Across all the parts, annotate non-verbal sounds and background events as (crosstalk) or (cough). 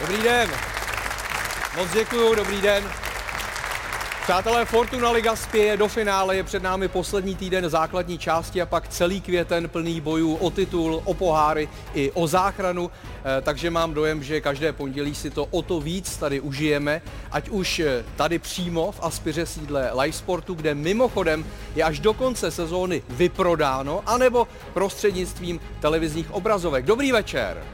Dobrý den. Moc děkuju, dobrý den. Přátelé, Fortuna Liga spěje do finále, je před námi poslední týden základní části a pak celý květen plný bojů o titul, o poháry i o záchranu, Eh, takže mám dojem, že každé pondělí si to o to víc tady užijeme, ať už eh, tady přímo v Aspiře sídle Live Sportu, kde mimochodem je až do konce sezóny vyprodáno, anebo prostřednictvím televizních obrazovek. Dobrý večer.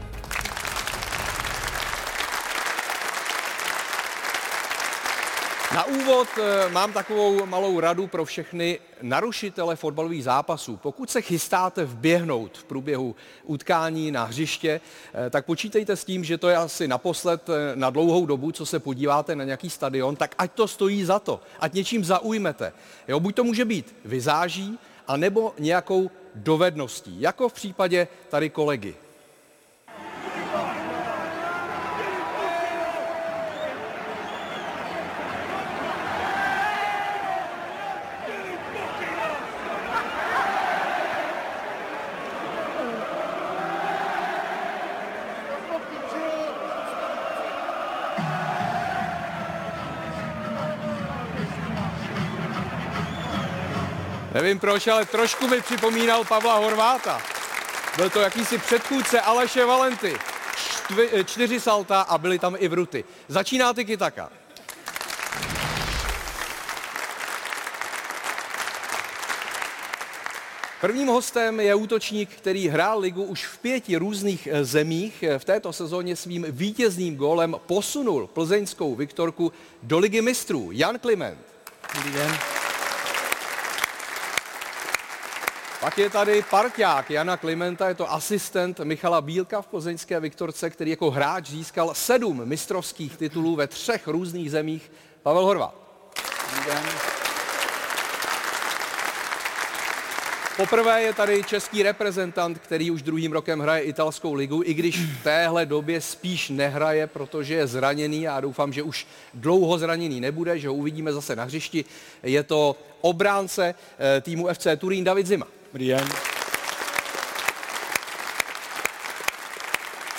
Na úvod eh, mám takovou malou radu pro všechny narušitele fotbalových zápasů. Pokud se chystáte vběhnout v průběhu utkání na hřiště, eh, tak počítejte s tím, že to je asi naposled eh, na dlouhou dobu, co se podíváte na nějaký stadion, tak ať to stojí za to, ať něčím zaujmete. Jo, buď to může být vyzáží, anebo nějakou dovedností, jako v případě tady kolegy. Nevím proč, ale trošku mi připomínal Pavla Horváta. Byl to jakýsi předchůdce Aleše Valenty. Čtvi, eh, čtyři salta a byly tam i vruty. Začíná ty Kitaka. Prvním hostem je útočník, který hrál ligu už v pěti různých eh, zemích. V této sezóně svým vítězným gólem posunul plzeňskou Viktorku do ligy mistrů. Jan Kliment. Dobrý den. Pak je tady parťák Jana Klimenta, je to asistent Michala Bílka v plzeňské Viktorce, který jako hráč získal sedm mistrovských titulů ve třech různých zemích. Pavel Horvat. Poprvé je tady český reprezentant, který už druhým rokem hraje italskou ligu, i když v téhle době spíš nehraje, protože je zraněný a doufám, že už dlouho zraněný nebude, že ho uvidíme zase na hřišti. Je to obránce eh, týmu FC Turín David Zima. Dobrý den.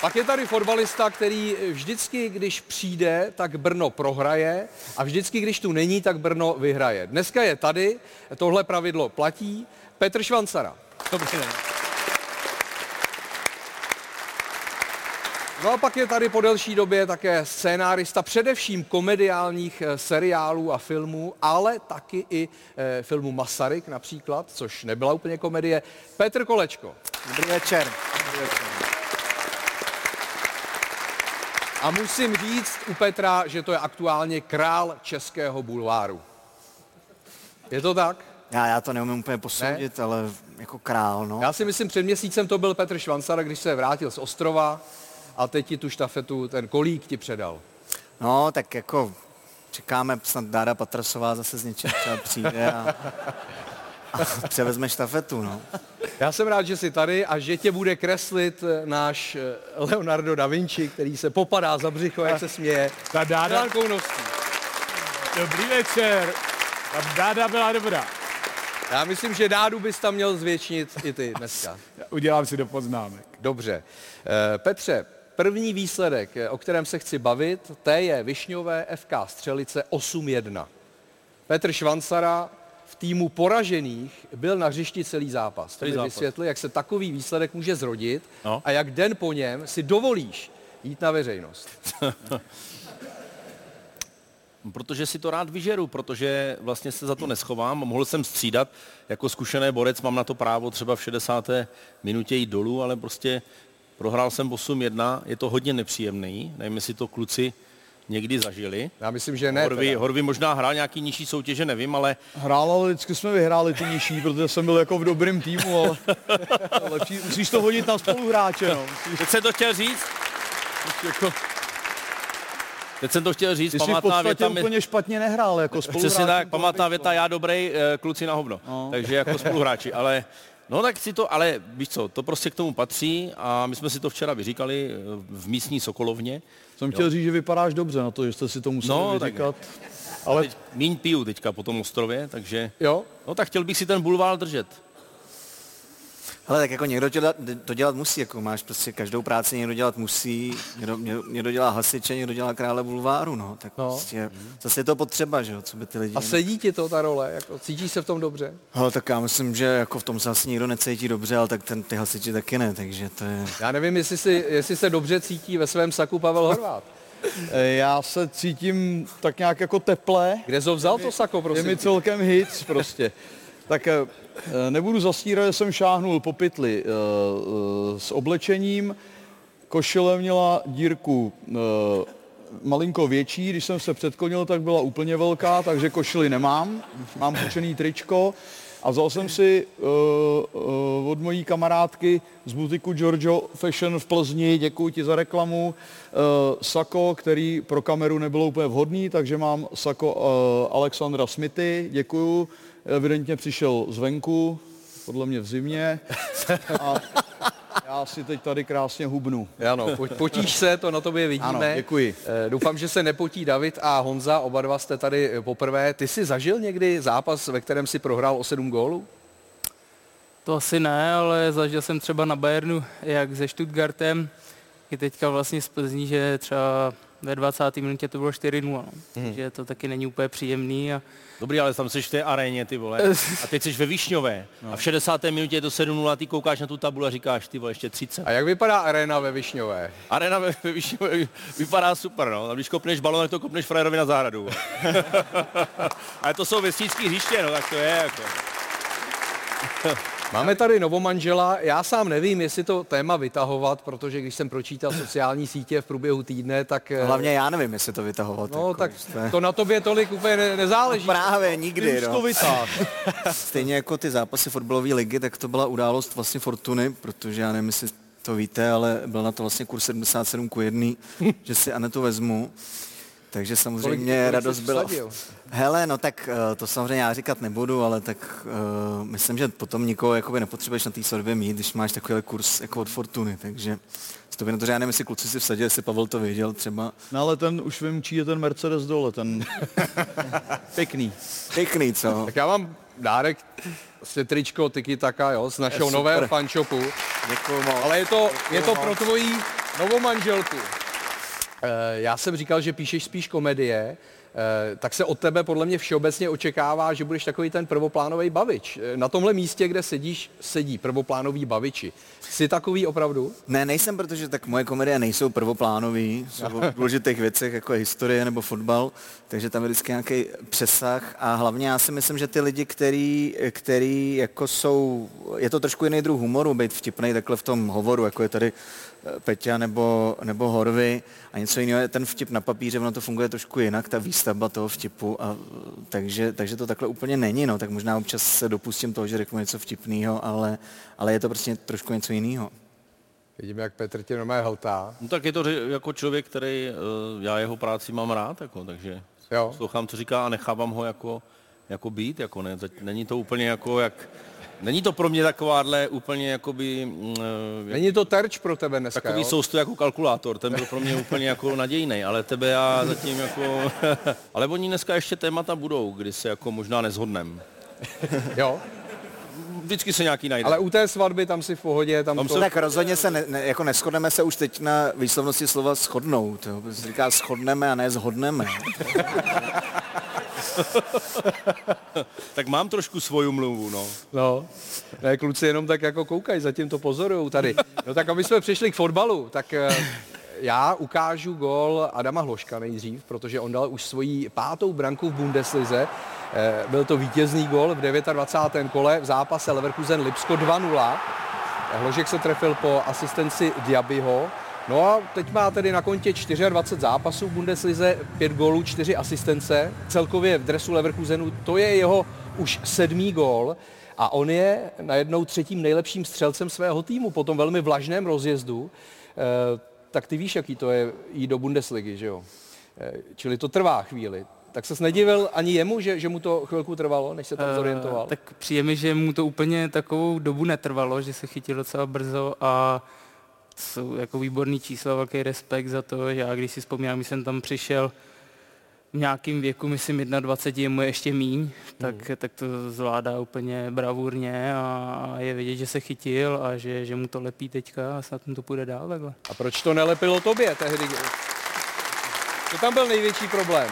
Pak je tady fotbalista, který vždycky, když přijde, tak Brno prohraje a vždycky, když tu není, tak Brno vyhraje. Dneska je tady, tohle pravidlo platí. Petr Švancara. Dobrý den. No a pak je tady po delší době také scénárista především komediálních eh, seriálů a filmů, ale taky i e, filmu Masaryk například, což nebyla úplně komedie. Petr Kolečko. Dobrý večer. Dobrý večer. A musím říct u Petra, že to je aktuálně král českého bulváru. Je to tak? Já, já to neumím úplně posoudit, ne? ale jako král, no. Já si myslím, před měsícem to byl Petr Švancara, když se vrátil z ostrova a teď ti tu štafetu, ten kolík ti předal. No, tak jako čekáme, snad Dáda Patrasová zase z něčeho třeba přijde a, a převezme štafetu, no. Já jsem rád, že jsi tady a že tě bude kreslit eh, náš eh, Leonardo da Vinci, který se popadá za břicho, jak se směje. Ta Dáda... Dobrý večer. Ta Dáda byla dobrá. Já myslím, že Dádu bys tam měl zvětšnit i ty dneska. Udělám si do poznámek. Dobře. Eh, Petře, První výsledek, o kterém se chci bavit, té je Višňové FK Střelice 8-1. Petr Švancara v týmu poražených byl na hřišti celý zápas. To mi vysvětli, jak se takový výsledek může zrodit no. a jak den po něm si dovolíš jít na veřejnost. (laughs) protože si to rád vyžeru, protože vlastně se za to neschovám. Mohl jsem střídat, jako zkušený borec mám na to právo třeba v 60. minutě jít dolů, ale prostě Prohrál jsem 8-1, je to hodně nepříjemný, nevím, jestli to kluci někdy zažili. Já myslím, že ne. Horvy, Horvy možná hrál nějaký nižší soutěže, nevím, ale... Hrál, ale vždycky jsme vyhráli ty nižší, protože jsem byl jako v dobrém týmu, ale (laughs) lepší, musíš to hodit na spoluhráče, no. Teď jsem to chtěl říct. Jako... Teď jsem to chtěl říct, Ty památná věta... Ty úplně špatně nehrál, jako spoluhráč. Přesně tak, památná věta, já dobrý, eh, kluci na hovno. No. Takže jako spoluhráči, ale No tak si to, ale víš co, to prostě k tomu patří a my jsme si to včera vyříkali eh, v místní Sokolovně. Jsem chtěl říct, že vypadáš dobře na to, že jste si to museli No, tak- vyříkat. Ale teď míň piju teďka po tom ostrově, takže... Jo? No tak chtěl bych si ten bulvár držet. Ale tak jako někdo dělat, to dělat musí, jako máš prostě každou práci někdo dělat musí, někdo, někdo, dělá hasiče, někdo dělá krále bulváru, no, tak No. no. prostě zase je to potřeba, že jo, co by ty lidi... A sedí ti to ta role? Jako, cítíš se v tom dobře? Ale tak já myslím, že jako v tom se asi nikdo necítí dobře, ale tak ten, ty hasiči taky ne, takže to je... Já nevím, jestli, si, jestli se dobře cítí ve svém saku Pavel Horvát. Eh, Já se cítím tak nějak jako teple. Kde jsi vzal to sako, Je prosím? mi celkem hit prostě. Tak eh, nebudu zastírat, že jsem šáhnul po pytli eh, eh, s oblečením. Košile měla dírku eh, malinko větší, když jsem se předklonil, tak byla úplně velká, takže košili nemám. Mám půjčený tričko a vzal jsem si uh, uh, od mojí kamarádky z butiku Giorgio Fashion v Plzni, děkuji ti za reklamu, uh, sako, který pro kameru nebylo úplně vhodný, takže mám sako uh, Alexandra Smithy, děkuju. Evidentně přišel zvenku, podle mě v zimě. A já si teď tady krásně hubnu. Ano, po- potíš se, to na tobě vidíme. Ano, děkuji. Eh, Doufám, že se nepotí David a Honza, oba dva jste tady eh, poprvé. Ty jsi zažil někdy zápas, ve kterém si prohrál o 7 gólů? To asi ne, ale zažil jsem třeba na Bayernu, jak se Stuttgartem, i teďka vlastně z Plzní, že třeba ve 20. minutě to bylo 4-0, no. takže to taky není úplně příjemný a Dobrý, ale tam jsi v té aréně, ty vole. (laughs) A teď jsi ve Višňové. A v 60. minutě je to 7-0 a ty koukáš na tu tabulu a říkáš, ty vole, ještě 30. A jak vypadá arena ve Višňové? Arena ve, ve Višňové vypadá super, no. A když kopneš balon, tak to kopneš frajerovi na záhradu. (laughs) (laughs) ale to jsou vesnický hřiště, no, tak to je jako. Máme tady novomanžela, já sám nevím, jestli to téma vytahovat, protože když jsem pročítal sociální sítě v průběhu týdne, tak... eh, Hlavně já nevím, jestli to vytahovat. No, jako, tak to je... to na tobě tolik úplně ne- nezáleží. Právě nikdy, Ty to no. vytáhl. (laughs) Stejně jako ty zápasy fotbalové ligy, tak to byla událost vlastně Fortuny, protože já nevím, jestli to víte, ale byl na to vlastně kurz 77 ku 1, že si Anetu vezmu. Takže samozřejmě Kolik- kolik radost byla. Hele, no tak eh, to samozřejmě já říkat nebudu, ale tak uh, myslím, že potom nikoho jakoby nepotřebuješ na té svatbě mít, když máš takový kurz jako od Fortuny, takže to by na to, že já nevím, jestli kluci si vsadili, jestli Pavel to věděl třeba. No ale ten už vím, čí je ten Mercedes dole, ten (laughs) pěkný. Pěkný, co? Tak já mám dárek, vlastně tričko Tiki Taka, jo, z našeho super. nového fanshopu. Děkuju moc. Ale je to, je to pro tvoji novomanželku. Eh, Já jsem říkal, že píšeš spíš komedie, eh, tak se od tebe podle mě všeobecně očekává, že budeš takový ten prvoplánový bavič. Eh, Na tomhle místě, kde sedíš, sedí prvoplánový baviči. Jsi takový opravdu? Ne, nejsem, protože tak moje komedie nejsou prvoplánový, jsou o (laughs) důležitých věcech, jako je historie nebo fotbal, takže tam je vždycky nějaký přesah a hlavně já si myslím, že ty lidi, který, který jako jsou, je to trošku jiný druh humoru, být vtipný takhle v tom hovoru, jako je tady eh, Peťa nebo, nebo Horvy a něco jiného je ten vtip na papíře, ono to funguje trošku jinak, ta výstavba toho vtipu, a, takže, takže to takhle úplně není, no, tak možná občas se dopustím toho, že řeknu něco vtipného, ale, ale je to prostě trošku něco jiného. Vidím, jak Petr tě normálně hltá. No tak je to jako člověk, který, eh, já jeho práci mám rád, jako, takže Jo. slouchám, co říká a nechávám ho jako, jako být, jako ne, není to úplně jako jak, není to pro mě takováhle úplně jakoby, eh, Není to terč pro tebe dneska, takový jo? soustoj jako kalkulátor, ten byl pro mě úplně jako nadějný, ale tebe já zatím jako, (laughs) ale oni dneska ještě témata budou, kdy se jako možná nezhodnem. (laughs) jo? Vždycky se nějaký najde. Ale u té svatby tam si v pohodě, tam, Tam to... jsou- Tak rozhodně se ne, ne, jako neschodneme se už teď na výslovnosti slova shodnout. Jo? Se říká shodneme a ne zhodneme. (laughs) (laughs) Tak mám trošku svoju mluvu, no. No, ne, kluci jenom tak jako koukají, zatím to pozorujou tady. No tak aby jsme přišli k fotbalu, tak eh, já ukážu gol Adama Hloška nejdřív, protože on dal už svoji pátou branku v Bundeslize. Eh, Byl to vítězný gol v 29. kole v zápase Leverkusen-Lipsko 2-0. Hložek se trefil po asistenci Diabyho. No a teď má tedy na kontě 24 zápasů v Bundeslize, 5 gólů, 4 asistence. Celkově v dresu Leverkusenu to je jeho už sedmý gól a on je najednou třetím nejlepším střelcem svého týmu po tom velmi vlažném rozjezdu. E, tak ty víš, jaký to je jít do Bundesligy, že jo? E, čili to trvá chvíli. tak se nedivil ani jemu, že, že mu to chvilku trvalo, než se tam zorientoval? Uh, tak přijde mi, že mu to úplně takovou dobu netrvalo, že se chytil docela brzo a jsou jako výborný čísla, velký respekt za to, že já když si vzpomínám, když jsem tam přišel v nějakým věku, myslím 21, mu je ještě míň, tak, hmm. tak to zvládá úplně bravurně a je vidět, že se chytil a že, že mu to lepí teďka a snad mu to půjde dál takhle. A proč to nelepilo tobě tehdy? To tam byl největší problém.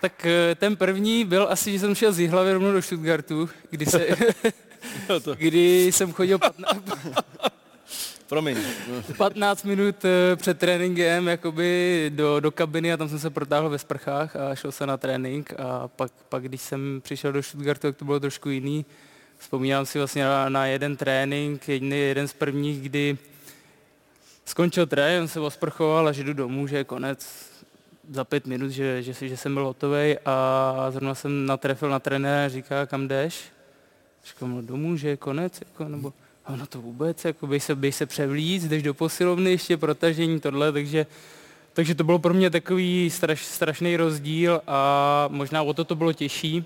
Tak eh, ten první byl asi, že jsem šel z Jihlavy rovnou do Stuttgartu, kdy, se, (laughs) kdy jsem chodil 15, (laughs) Promiň. 15 minut eh, před tréninkem jakoby do, do kabiny a tam jsem se protáhl ve sprchách a šel se na trénink a pak, pak když jsem přišel do Stuttgartu, tak to bylo trošku jiný. Vzpomínám si vlastně na, na jeden trénink, jeden, jeden z prvních, kdy skončil trénink, se osprchoval a že jdu domů, že je konec za pět minut, že, že, že jsem byl hotový a zrovna jsem natrefil na trenéra a říká, kam jdeš? Říkám, no domů, že je konec, jako, nebo a no to vůbec, jako bych se, bych se převlíc, jdeš do posilovny, ještě protažení, tohle, takže, takže to bylo pro mě takový straš, strašný rozdíl a možná o to to bylo těžší,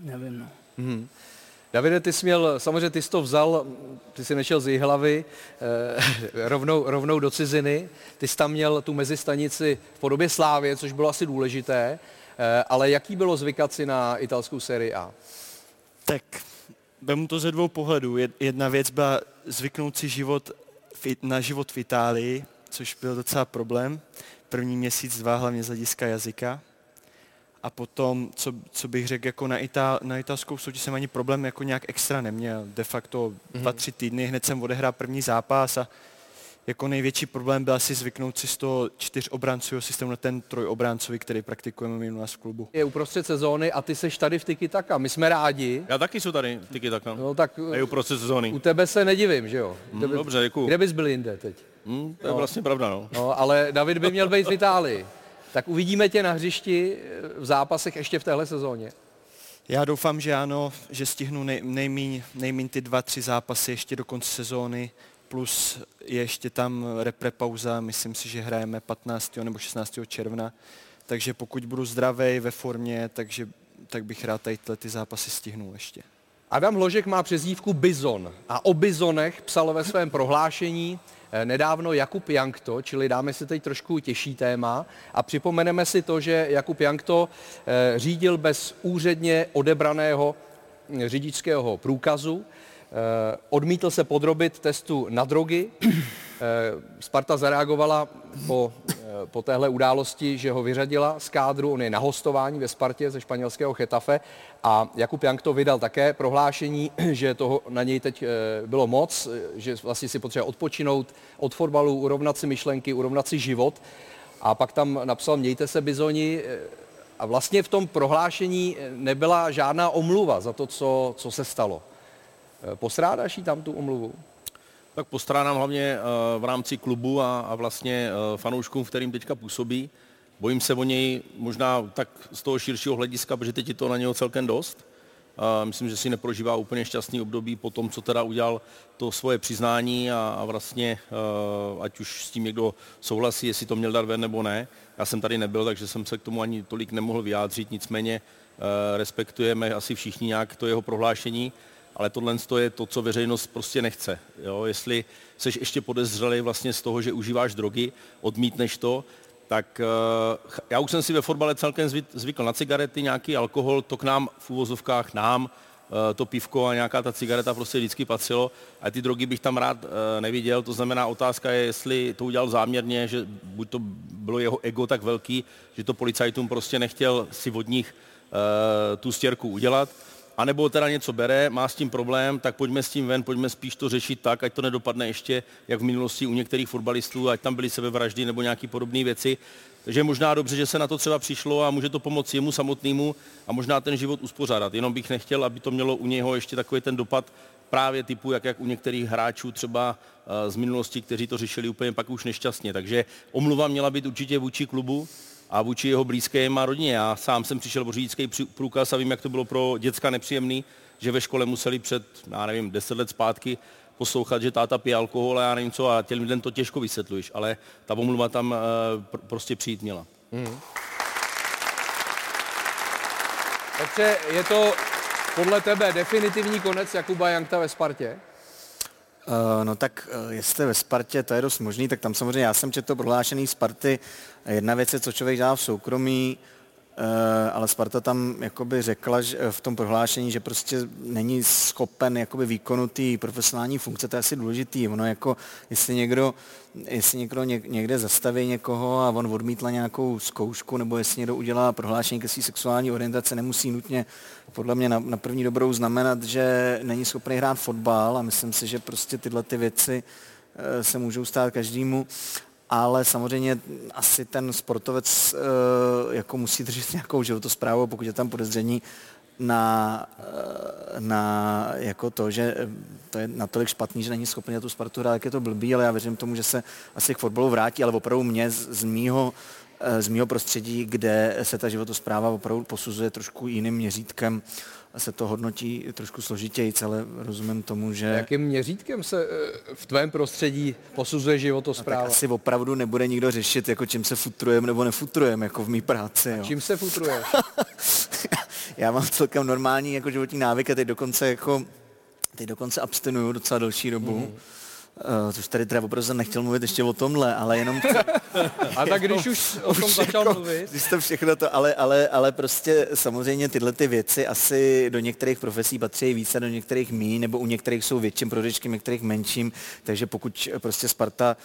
nevím, no. Hmm. Davide, ty jsi měl, samozřejmě ty jsi to vzal, ty jsi nešel z hlavy eh, (laughs) rovnou, rovnou do ciziny, ty jsi tam měl tu mezistanici v podobě Slávě, což bylo asi důležité, eh, ale jaký bylo zvykat si na italskou sérii A? Tak vemu to ze dvou pohledů. Jedna věc byla zvyknout si život na život v Itálii, což byl docela problém. První měsíc, dva, hlavně z hlediska jazyka. A potom, co, co bych řekl, jako na, Itál, na italskou soutěž jsem ani problém jako nějak extra neměl. De facto dva, tři týdny, hned jsem odehrál první zápas a jako největší problém byl asi zvyknout si z toho čtyřobrancového systému na ten trojobráncový, který praktikujeme u nás v klubu. Je uprostřed sezóny a ty seš tady v Tiki Taka. My jsme rádi. Já taky jsou tady v Tiki Taka. No tak je uprostřed sezóny. U tebe se nedivím, že jo? Mm, dobře, děkuju. Kde bys byl jinde teď? Mm, to je no. vlastně pravda, no. no. ale David by měl být v Itálii. Tak uvidíme tě na hřišti v zápasech ještě v téhle sezóně. Já doufám, že ano, že stihnu nej, nejmíň, nejmíň ty dva, tři zápasy ještě do konce sezóny plus je ještě tam repre pauza, myslím si, že hrajeme 15. nebo 16. června, takže pokud budu zdravý ve formě, takže, tak bych rád tady ty zápasy stihnul ještě. Adam Hložek má přezdívku Bizon a o Bizonech psal ve svém prohlášení eh, nedávno Jakub Jankto, čili dáme si teď trošku těžší téma a připomeneme si to, že Jakub Jankto eh, řídil bez úředně odebraného hm, řidičského průkazu, odmítl se podrobit testu na drogy. Eh, Sparta zareagovala po, eh, po téhle události, že ho vyřadila z kádru. On je na hostování ve Spartě ze španělského Chetafe a Jakub Jank to vydal také prohlášení, (clears throat) že toho na něj teď bylo moc, že vlastně si potřebuje odpočinout od fotbalu, urovnat si myšlenky, urovnat si život. A pak tam napsal, mějte se bizoni, a vlastně v tom prohlášení nebyla žádná omluva za to, co, co se stalo. Eh, postrádáš jí tam tu omluvu? Tak postrádám hlavně eh, v rámci klubu a, vlastně eh, fanouškům, v kterým teďka působí. Bojím se o něj možná tak z toho širšího hlediska, protože teď je to na něho celkem dost. Myslím, že si neprožívá úplně šťastný období po tom, co teda udělal to svoje přiznání a, a vlastně, ať už s tím někdo souhlasí, jestli to měl dát ven nebo ne. Já jsem tady nebyl, takže jsem se k tomu ani tolik nemohl vyjádřit, nicméně respektujeme asi všichni nějak to jeho prohlášení ale tohle je to, co veřejnost prostě nechce. Jo? Jestli jsi ještě podezřelý vlastně z toho, že užíváš drogy, odmítneš to, tak uh, já už jsem si ve fotbale celkem zvykl na cigarety, nějaký alkohol, to k nám v úvozovkách nám, uh, to pivko a nějaká ta cigareta prostě vždycky patřilo a ty drogy bych tam rád uh, neviděl, to znamená otázka je, jestli to udělal záměrně, že buď to bylo jeho ego tak velký, že to policajtům prostě nechtěl si od nich tu stěrku udělat, anebo teda něco bere, má s tím problém, tak pojďme s tím ven, pojďme spíš to řešit tak, ať to nedopadne ještě, jak v minulosti u některých fotbalistů, ať tam byly sebevraždy nebo nějaké podobné věci. Takže je možná dobře, že se na to třeba přišlo a může to pomoct jemu samotnému a možná ten život uspořádat. Jenom bych nechtěl, aby to mělo u něho ještě takový ten dopad právě typu, jak, jak u některých hráčů třeba uh, z minulosti, kteří to řešili úplně pak už nešťastně. Takže omluva měla být určitě vůči klubu, a vůči jeho blízkým a rodině. Já sám jsem přišel o řidičský průkaz a vím, jak to bylo pro děcka nepříjemný, že ve škole museli před, já nevím, deset let zpátky poslouchat, že táta pije alkohol a já nevím co a těm lidem to těžko vysvětluješ, ale ta omluva tam uh, pr- prostě přijít měla. Petře, je to podle tebe definitivní konec Jakuba Jankta ve Spartě? Uh, no tak uh, jestli ve Spartě, to je dost možný, tak tam samozřejmě já jsem četl prohlášený Sparty. Jedna věc je, co člověk dělá v soukromí, ale Sparta tam jakoby řekla že v tom prohlášení, že prostě není schopen jakoby výkonu té profesionální funkce, to je asi důležitý. Ono jako, jestli někdo, jestli někdo někde zastaví někoho a on odmítla nějakou zkoušku, nebo jestli někdo udělá prohlášení ke své sexuální orientace, nemusí nutně podle mě na, na první dobrou znamenat, že není schopný hrát fotbal a myslím si, že prostě tyhle ty věci uh, se můžou stát každému ale samozřejmě asi ten sportovec eh, jako musí držet nějakou životosprávu, pokud je tam podezření na, eh, na jako to, že eh, to je natolik špatný, že není schopný na tu Spartu hrát, jak je to blbý, ale já věřím tomu, že se asi k fotbalu vrátí, ale opravdu mě z, z mýho z mýho prostředí, kde se ta životospráva opravdu posuzuje trošku jiným měřítkem, se to hodnotí trošku složitěji, ale rozumím tomu, že... Jakým měřítkem se eh, v tvém prostředí posuzuje životospráva? No, tak asi opravdu nebude nikdo řešit, jako čím se futrujeme nebo nefutrujeme, jako v mý práci. A jo. čím se futruje? (laughs) Já mám celkem normální jako životní návyk a teď dokonce jako teď dokonce abstinuju docela delší dobu. Mm-hmm Uh, což tady teda opravdu jsem nechtěl mluvit ještě o tomhle, ale jenom... A tak když už o tom začal mluvit... Když to všechno to, ale, ale, ale prostě samozřejmě tyhle ty věci asi do některých profesí patří více, do některých mí, nebo u některých jsou větším prodečkem, některých menším, takže pokud prostě Sparta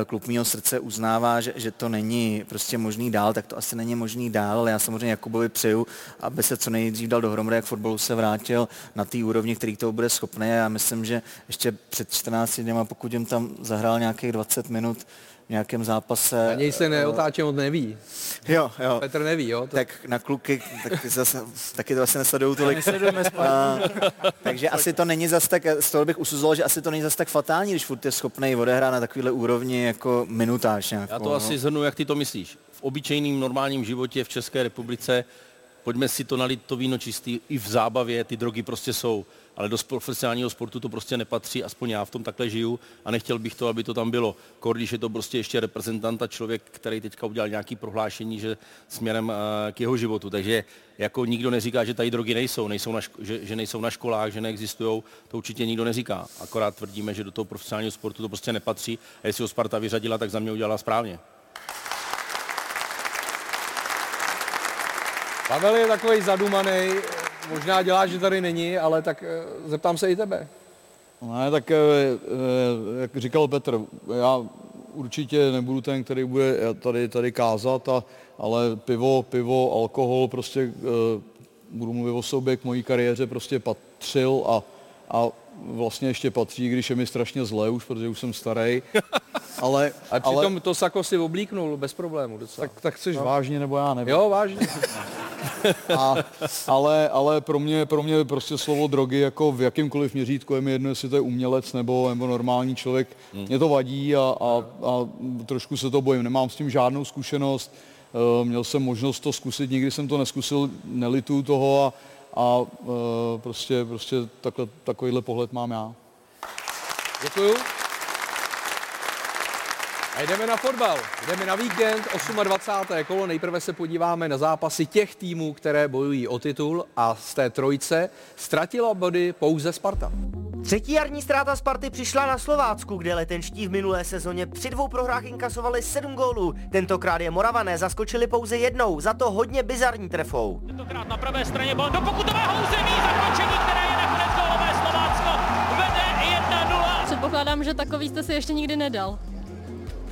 eh, klub mýho srdce uznává, že, že to není prostě možný dál, tak to asi není možný dál, ale já samozřejmě Jakubovi přeju, aby se co nejdřív dal dohromady, jak fotbalu se vrátil na té úrovni, který to bude schopný. Já myslím, že ještě před 14 dněma, pokud jim tam zahrál nějakých 20 minut v nějakém zápase. Na něj se neotáčím, on neví. Jo, jo. Petr neví, jo? To... Tak na kluky, tak ty zase, taky to asi nesledují tolik. (laughs) A, takže asi to není zas tak, z toho bych usuzoval, že asi to není zas tak fatální, když furt je schopný odehrát na takovéhle úrovni jako minutáž nějakou, Já to no. asi zhrnu, jak ty to myslíš. V obyčejným normálním životě v České republice pojďme si to nalit to víno čistý, i v zábavě ty drogy prostě jsou ale do profesionálního sportu to prostě nepatří, aspoň já v tom takhle žiju a nechtěl bych to, aby to tam bylo. Když je to prostě ještě reprezentant a člověk, který teďka udělal nějaký prohlášení, že směrem eh, k jeho životu. Takže jako nikdo neříká, že tady drogy nejsou, nejsou na ško- že, že nejsou na školách, že neexistují, to určitě nikdo neříká. Akorát tvrdíme, že do toho profesionálního sportu to prostě nepatří a jestli ho Sparta vyřadila, tak za mě udělala správně. Pavel je takový zadumaný, možná dělá, že tady není, ale tak eh, zeptám se i tebe. Ne, tak eh, eh, jak říkal Petr, já určitě nebudu ten, který bude tady, tady kázat, a, ale pivo, pivo, alkohol, prostě budu mluvit o sobě, k mojí kariéře prostě patřil a, a vlastně ještě patří, když je mi strašně zlé už, protože už jsem starý. (laughs) Ale, ale přitom ale, to sako si oblíknul bez problému docela. Tak, tak chceš no. vážně, nebo já nevím. Jo, vážně. (laughs) (laughs) A, ale, ale pro mě, pro mě prostě slovo drogy jako v jakýmkoliv měřítku je mi jedno, jestli to je umělec nebo, nebo normální člověk. Hmm. Mě to vadí a, a, a trošku se to bojím. Nemám s tím žádnou zkušenost. Uh, měl jsem možnost to zkusit, nikdy jsem to neskusil, nelitu toho a, a uh, prostě, prostě takhle, takovýhle pohled mám já. Děkuju. A jdeme na fotbal. Jdeme na víkend, 28. kolo. Nejprve se podíváme na zápasy těch týmů, které bojují o titul a z té trojce ztratila body pouze Sparta. Třetí jarní ztráta Sparty přišla na Slovácku, kde letenští v minulé sezóně při dvou prohrách inkasovali sedm gólů. Tentokrát je Moravané zaskočili pouze jednou, za to hodně bizarní trefou. Tentokrát na pravé straně byl do pokutového území zakončení, které je nakonec gólové Slovácko. Vede 1-0. Předpokládám, že takový jste si ještě nikdy nedal.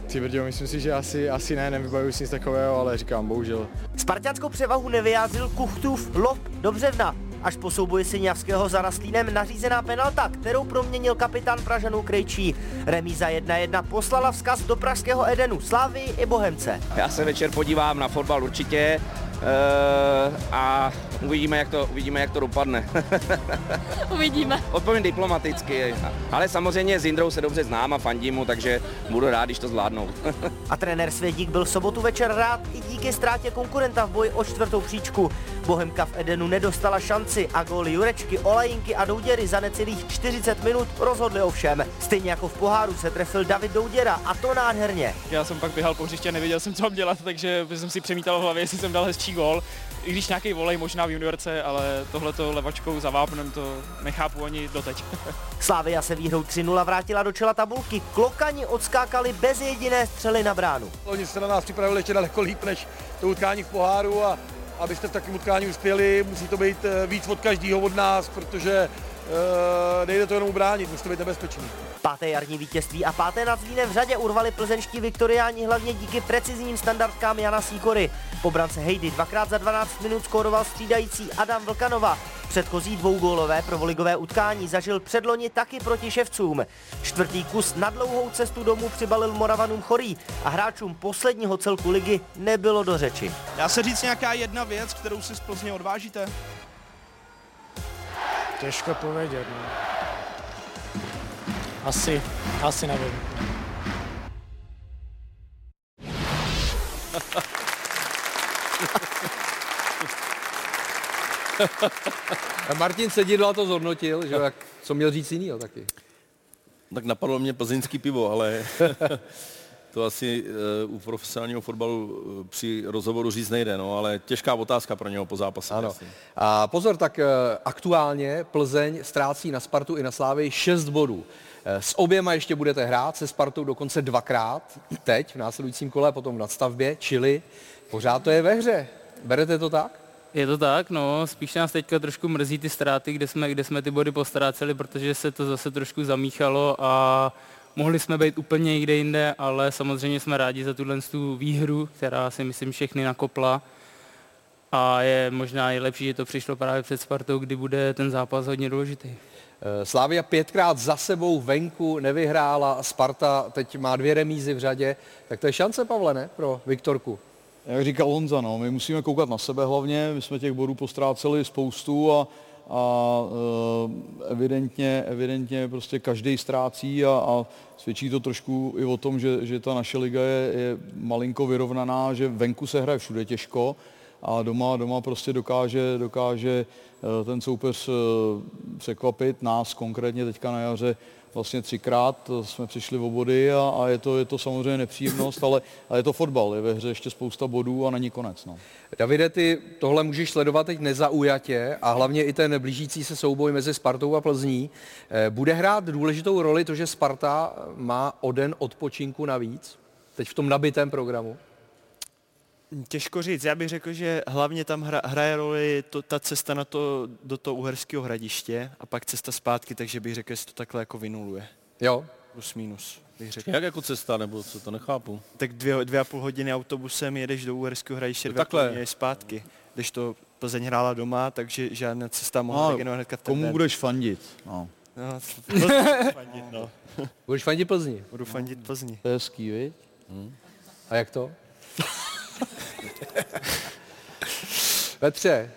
Ty brďo, myslím si, že asi, asi ne, nevybavuji si nic takového, ale říkám, bohužel. Spartianskou převahu nevyjádřil Kuchtův lob do břevna. Až po souboji Syňavského za Rastlínem nařízená penalta, kterou proměnil kapitán Pražanů Krejčí. Remíza 1-1 poslala vzkaz do pražského Edenu, Slávy i Bohemce. Já se večer podívám na fotbal určitě, a uvidíme, jak to, uvidíme, jak to dopadne. (laughs) uvidíme. Odpovím diplomaticky, ale samozřejmě s Indrou se dobře znám a fandím mu, takže budu rád, když to zvládnou. a trenér Svědík byl v sobotu večer rád i díky ztrátě konkurenta v boji o čtvrtou příčku. Bohemka v Edenu nedostala šanci a góly Jurečky, Olajinky a Douděry za necelých 40 minut rozhodly ovšem. Stejně jako v poháru se trefil David Douděra a to nádherně. Já jsem pak běhal po hřiště a nevěděl jsem, co mám dělat, takže jsem si přemítal v hlavě, jestli jsem dal hezčí gól. I když nějaký volej možná v juniorce, ale tohleto levačkou za vápnem to nechápu ani doteď. (laughs) Slávia se výhrou 3-0 vrátila do čela tabulky. Klokani odskákali bez jediné střely na bránu. Oni se na nás připravili ještě daleko líp než to utkání v poháru a abyste v takovém utkání uspěli, musí to být eh, víc od každého od nás, protože uh, nejde to jenom ubránit, musí to být nebezpečný. Páté jarní vítězství a páté nad Zlínem v řadě urvali plzeňští viktoriáni hlavně díky precizním standardkám Jana Sýkory. Po brance Hejdy dvakrát za 12 minut skóroval střídající Adam Vlkanova. Předchozí dvougólové provoligové utkání zažil předloni taky proti ševcům. Čtvrtý kus na dlouhou cestu domů přibalil Moravanům chorý a hráčům posledního celku ligy nebylo do řeči. Dá se říct nějaká jedna věc, kterou si z Plzně odvážíte? Těžko povědět. No. Asi, asi nevím. (laughs) Martin Sedidla to zhodnotil, že jak, co měl říct jinýho taky. Tak napadlo mě plzeňský pivo, ale (laughs) to asi uh, u profesionálního fotbalu uh, při rozhovoru říct nejde, no, ale těžká otázka pro něho po zápase. Ano. A pozor, tak uh, aktuálně Plzeň ztrácí na Spartu i na Slávy 6 bodů. S oběma ještě budete hrát, se Spartou dokonce dvakrát, teď v následujícím kole, potom v nadstavbě, čili pořád to je ve hře. Berete to tak? Je to tak, no, spíš nás teďka trošku mrzí ty ztráty, kde jsme, kde jsme ty body postráceli, protože se to zase trošku zamíchalo a mohli jsme být úplně někde jinde, ale samozřejmě jsme rádi za tuhle tu výhru, která si myslím všechny nakopla. A je možná nejlepší, že to přišlo právě před Spartou, kdy bude ten zápas hodně důležitý. Slávia pětkrát za sebou venku nevyhrála, Sparta teď má dvě remízy v řadě, tak to je šance, Pavle, ne, pro Viktorku? Jak říkal Honza, no, my musíme koukat na sebe hlavně, my jsme těch bodů postráceli spoustu a, a e, evidentně, evidentně prostě každý ztrácí a, a svědčí to trošku i o tom, že, že ta naše liga je, je malinko vyrovnaná, že venku se hraje všude těžko a doma, doma prostě dokáže, dokáže ten soupeř překvapit nás konkrétně teďka na jaře vlastně třikrát jsme přišli o body a, a je, to, je to samozřejmě nepříjemnost, ale, ale je to fotbal, je ve hře ještě spousta bodů a není konec. No. Davide, ty tohle můžeš sledovat teď nezaujatě a hlavně i ten blížící se souboj mezi Spartou a Plzní. Bude hrát důležitou roli to, že Sparta má o den odpočinku navíc, teď v tom nabitém programu? Těžko říct, já bych řekl, že hlavně tam hra, hraje roli to, ta cesta na to, do toho uherského hradiště a pak cesta zpátky, takže bych řekl, že se to takhle jako vynuluje. Jo. Plus minus. Bych řekl. Jak jako cesta, nebo co, to nechápu. Tak dvě, dvě a půl hodiny autobusem jedeš do uherského hradiště, dvě takhle. hodiny zpátky. Když to Plzeň hrála doma, takže žádná cesta mohla no, hnedka v Komu den. budeš fandit? No. No, (laughs) fandit, no. Budeš fandit Plzni? Budu fandit Plzni. To je hezký, viď? Hmm. A jak to? (laughs) Petře,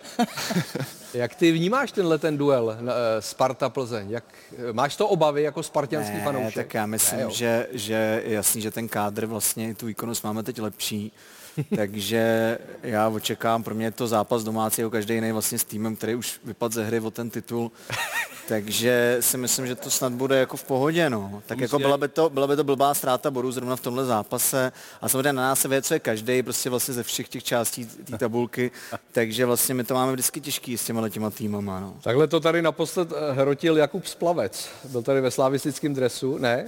jak ty vnímáš tenhle ten duel Sparta-Plzeň? Jak, máš to obavy jako spartianský ne, fanoušek? tak já myslím, ne, že, že jasný, že ten kádr vlastně, tu výkonnost máme teď lepší, (laughs) takže já očekávám, pro mě je to zápas domácí, jako každý jiný vlastně s týmem, který už vypadl ze hry o ten titul, (laughs) takže si myslím, že to snad bude jako v pohodě, no. Tak jako byla by, to, byla by to blbá ztráta bodů zrovna v tomhle zápase a samozřejmě na nás se ví, co je každý, prostě vlastně ze všech těch částí té tabulky, (laughs) takže vlastně my to máme vždycky těžký s těma těma týmama, no. Takhle to tady naposled hrotil Jakub Splavec. Byl tady ve slavistickém dresu, ne?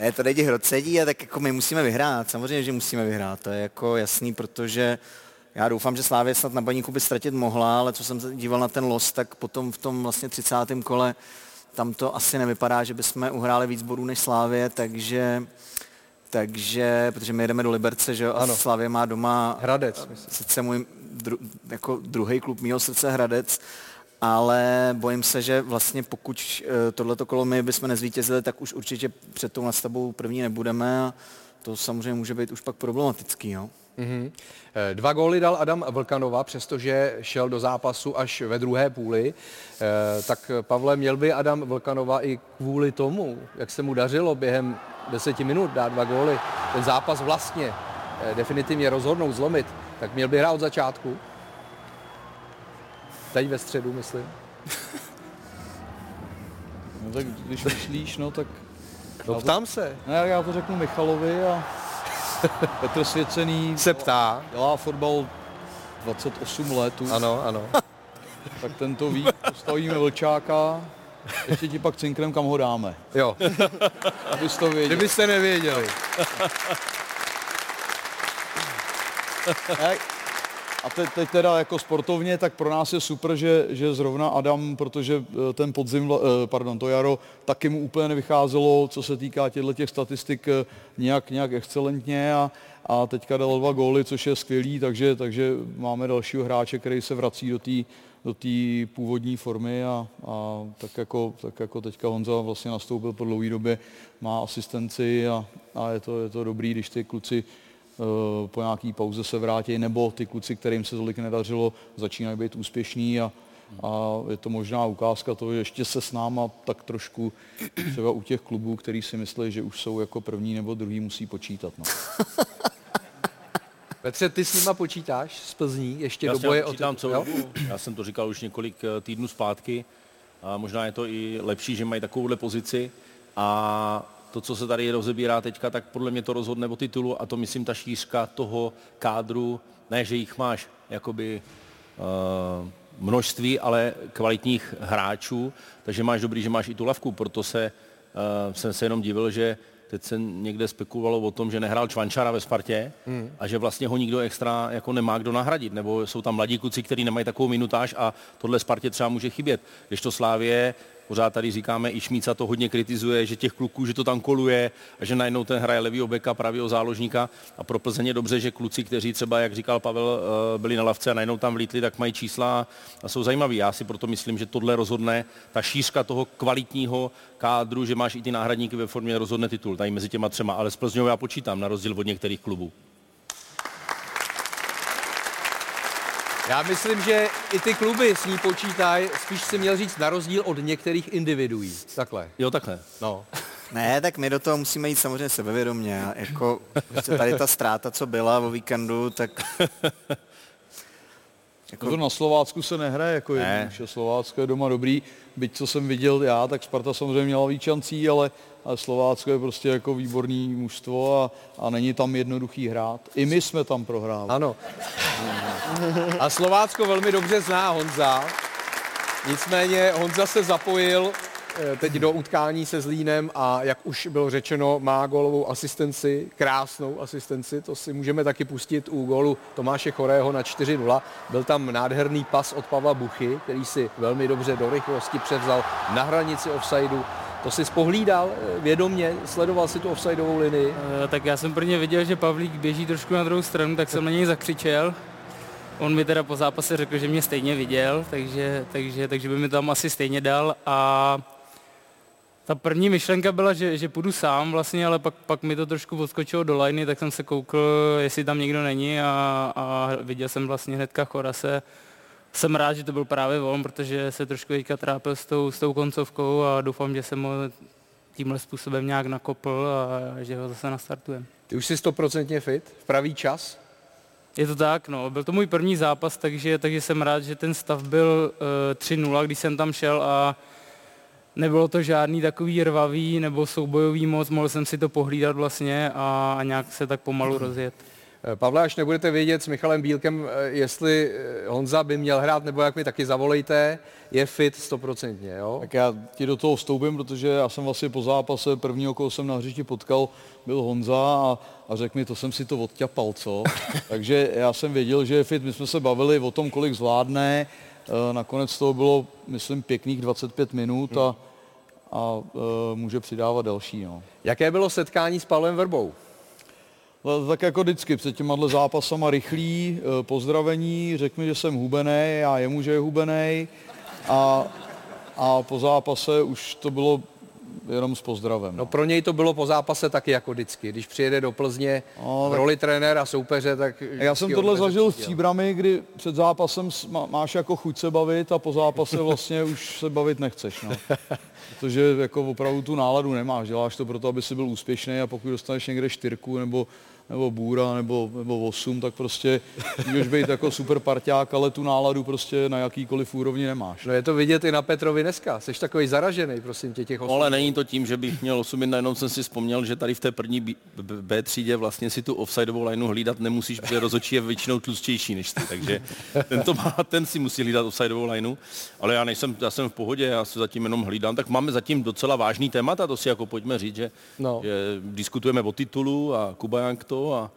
ne, to lidi hrocedí a tak jako my musíme vyhrát, samozřejmě, že musíme vyhrát, to je jako jasný, protože já doufám, že Slávě snad na baníku by ztratit mohla, ale co jsem se díval na ten los, tak potom v tom vlastně 30. kole tam to asi nevypadá, že bychom uhráli víc bodů než Slávě, takže takže, protože my jedeme do Liberce, že jo, a Slavě má doma Hradec, myslím. sice můj dru, jako druhý klub mýho srdce Hradec, ale bojím se, že vlastně pokud tohleto kolo my bychom nezvítězili, tak už určitě před tou nastavou první nebudeme a to samozřejmě může být už pak problematický. Jo. Mm-hmm. Dva góly dal Adam Vlkanova, přestože šel do zápasu až ve druhé půli. E, tak Pavle, měl by Adam Vlkanova i kvůli tomu, jak se mu dařilo během deseti minut dát dva góly, ten zápas vlastně e, definitivně rozhodnout, zlomit, tak měl by hrát od začátku? Teď ve středu, myslím. (laughs) No tak když myslíš, no tak... No já to- ptám se. Ne, já to řeknu Michalovi a (laughs) Petr Svěcený Se ptá. dělá fotbal 28 let už. Ano, ano. (laughs) Tak ten to ví, postavíme Vlčáka, ještě ti pak cinknem, kam ho dáme. Jo. (laughs) Abys to věděl. Kdybyste nevěděli. Ne, A teď, teď teda jako sportovně, tak pro nás je super, že, že zrovna Adam, protože eh, ten podzim, eh, pardon, to jaro, taky mu úplně nevycházelo, co se týká těchto těch statistik eh, nějak, nějak excelentně a, a teďka dal dva góly, což je skvělý, takže, takže máme dalšího hráče, který se vrací do té do té původní formy a, a tak, jako, tak jako teďka Honza vlastně nastoupil po dlouhé době, má asistenci a, a je, to, je to dobrý, když ty kluci po nějaký pauze se vrátí, nebo ty kluci, kterým se tolik nedařilo, začínají být úspěšní a, a je to možná ukázka toho, že ještě se s náma tak trošku třeba u těch klubů, který si myslí, že už jsou jako první nebo druhý, musí počítat. No. (laughs) Petře, ty s nima počítáš z Plzní ještě Já do boje o počítám celou dobu. Já jsem to říkal už několik eh, týdnů zpátky. A možná je to i lepší, že mají takovouhle pozici. A to, co se tady rozebírá teďka, tak podle mě to rozhodne o titulu a to myslím ta šířka toho kádru, ne, že jich máš jakoby uh, množství, ale kvalitních hráčů, takže máš dobrý, že máš i tu lavku, proto se, uh, jsem se jenom divil, že teď se někde spekulovalo o tom, že nehrál Čvančara ve Spartě Hmm. a že vlastně ho nikdo extra jako nemá kdo nahradit, nebo jsou tam mladí kluci, kteří nemají takovou minutáž a tohle Spartě třeba může chybět. Když to Slávě, pořád tady říkáme, i Šmíca to hodně kritizuje, že těch kluků, že to tam koluje a že najednou ten hraje levýho beka, pravýho záložníka a pro Plzeň je dobře, že kluci, kteří třeba, jak říkal Pavel, eh, byli na lavce a najednou tam vlítli, tak mají čísla a jsou zajímaví. Já si proto myslím, že tohle rozhodne ta šířka toho kvalitního kádru, že máš i ty náhradníky ve formě rozhodne titul, tady mezi těma třema, ale s Plzňou já počítám, na rozdíl od některých klubů. Já myslím, že i ty kluby s ní počítají, spíš si měl říct na rozdíl od některých individuí. Takhle. Jo, takhle. No. Ne, tak my do toho musíme jít samozřejmě sebevědomě. Jako prostě tady ta ztráta, co byla o víkendu, tak (laughs) Jako... To na Slovácku se nehraje jako Ne. jednoduše. Slovácko je doma dobrý, byť co jsem viděl já, tak Sparta samozřejmě měla víc šancí, ale Slovácko je prostě jako výborný mužstvo a, a není tam jednoduchý hrát. I my jsme tam prohráli. Ano. A Slovácko velmi dobře zná Honza. Nicméně Honza se zapojil eh, teď do utkání se Zlínem a jak už bylo řečeno, má gólovou asistenci, krásnou asistenci, to si můžeme taky pustit u gólu Tomáše Chorého na 4-0. Byl tam nádherný pas od Pavla Buchy, který si velmi dobře do rychlosti převzal na hranici offsideu. To si spohlídal eh, vědomně, sledoval si tu offsideovou linii. Eh, Tak já jsem prvně viděl, že Pavlík běží trošku na druhou stranu, tak jsem na něj zakřičel. On mi teda po zápase řekl, že mě stejně viděl, takže, takže, takže by mi tam asi stejně dal a ta první myšlenka byla, že, že půjdu sám vlastně, ale pak, pak mi to trošku odskočilo do liney, tak jsem se koukl, jestli tam někdo není a, a viděl jsem vlastně hnedka Chorase. Jsem rád, že to byl právě on, protože se trošku teďka trápil s tou, s tou koncovkou a doufám, že jsem ho tímhle způsobem nějak nakopl a že ho zase nastartujeme. Ty už jsi stoprocentně fit, v pravý čas. Je to tak, no. Byl to můj první zápas, takže, takže jsem rád, že ten stav byl uh, 3-0, když jsem tam šel a nebylo to žádný takový rvavý nebo soubojový moc, mohl jsem si to pohlídat vlastně a, a nějak se tak pomalu rozjet. Eh, Pavle, až nebudete vědět s Michalem Bílkem, eh, jestli eh, Honza by měl hrát, nebo jak mi taky zavolejte, je fit stoprocentně, jo? Tak já ti do toho vstoupím, protože já jsem vlastně po zápase prvního, koho jsem na hřišti potkal, byl Honza a, a řekl mi, to jsem si to odťapal, co? (laughs) Takže já jsem věděl, že je fit. My jsme se bavili o tom, kolik zvládne. Nakonec toho bylo, myslím, pěkných 25 minut a, a může přidávat další. No. Jaké bylo setkání s Pavlem Verbou? Ale Tak jako vždycky, před těma zápasama rychlý, eh, pozdravení, řekl mi, že jsem hubený, a jemu, že je hubený. A, a po zápase už to bylo jenom s pozdravem. No pro něj to bylo po zápase taky jako vždycky. Když přijede do Plzně No, tak- roli trenéra soupeře, tak... Já jsem tohle zažil s. Příbrami, kdy před zápasem máš jako chuť se bavit a po zápase (laughs) vlastně už se bavit nechceš. No. Protože jako opravdu tu náladu nemáš, děláš to proto, aby si byl úspěšný a pokud dostaneš někde čtyřku nebo, nebo Bůra, nebo, nebo 8, tak prostě můžeš být jako super parťák, ale tu náladu prostě na jakýkoliv úrovni nemáš. No je to vidět i na Petrovi dneska. Jsi takový zaražený, prosím tě, těch No, osm. ale není to tím, že bych měl 8 jenom jsem si vzpomněl, že tady v té první B, B, B třídě vlastně si tu offsideovou lineu hlídat nemusíš, protože rozhodčí je většinou tlustější než ty, takže ten, to má, ten si musí hlídat offsideovou lineu, ale já nejsem, já jsem v pohodě, já se zatím jenom hlídám, tak máme zatím docela vážný témata, to si jako pojďme říct, že, no. že diskutujeme o titulu a Kuba Jank to a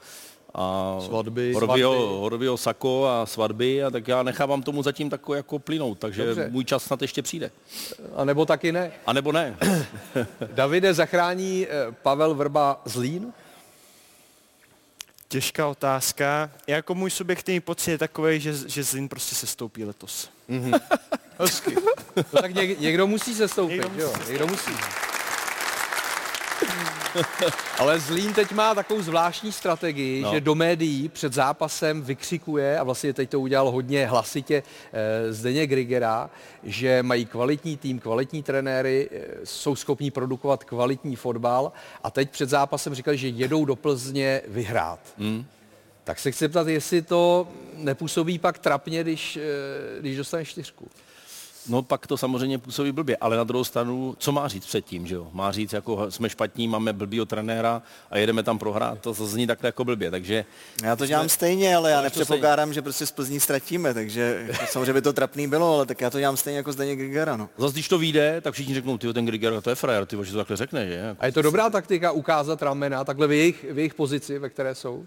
a Svatby. Horvio, Svatby. Horvio Sako a svatby, a tak já nechávám tomu zatím tako jako plynout, takže Dobře. Můj čas snad ještě přijde. A nebo taky ne. A nebo ne. (laughs) Davide, zachrání eh, Pavel Vrba Zlín? Těžká otázka. Jako můj subjektivní pocit je takový, že, že Zlín prostě se stoupí letos. Mm-hmm. (laughs) Hezky. No tak něk, někdo musí se stoupit, Někdo někdo, jo? musí. někdo musí. (laughs) Ale Zlín teď má takovou zvláštní strategii, no. Že do médií před zápasem vykřikuje, a vlastně teď to udělal hodně hlasitě eh, Zdeněk Grigera, že mají kvalitní tým, kvalitní trenéry, eh, jsou schopní produkovat kvalitní fotbal a teď před zápasem říkali, že jedou do Plzně vyhrát. Hmm. Tak se chci zeptat, jestli to nepůsobí pak trapně, když, eh, když dostaneš čtyřku. No pak to samozřejmě působí blbě, ale na druhou stranu, co má říct předtím, že jo? Má říct, jako jsme špatní, máme blbýho trenéra a jedeme tam prohrát, to zní takhle jako blbě, takže... Já to dělám stejně, ale já nepředpokládám, že prostě z Plzní ztratíme, takže jako samozřejmě by to trapný bylo, ale tak já to dělám stejně jako Zdeněk Grigara, no. Zase když to vyjde, tak všichni řeknou, ty ten Griger, to je frajer, ty že to takhle řekne, že? A je to dobrá taktika ukázat ramena takhle v jejich, v jejich pozici, ve které jsou?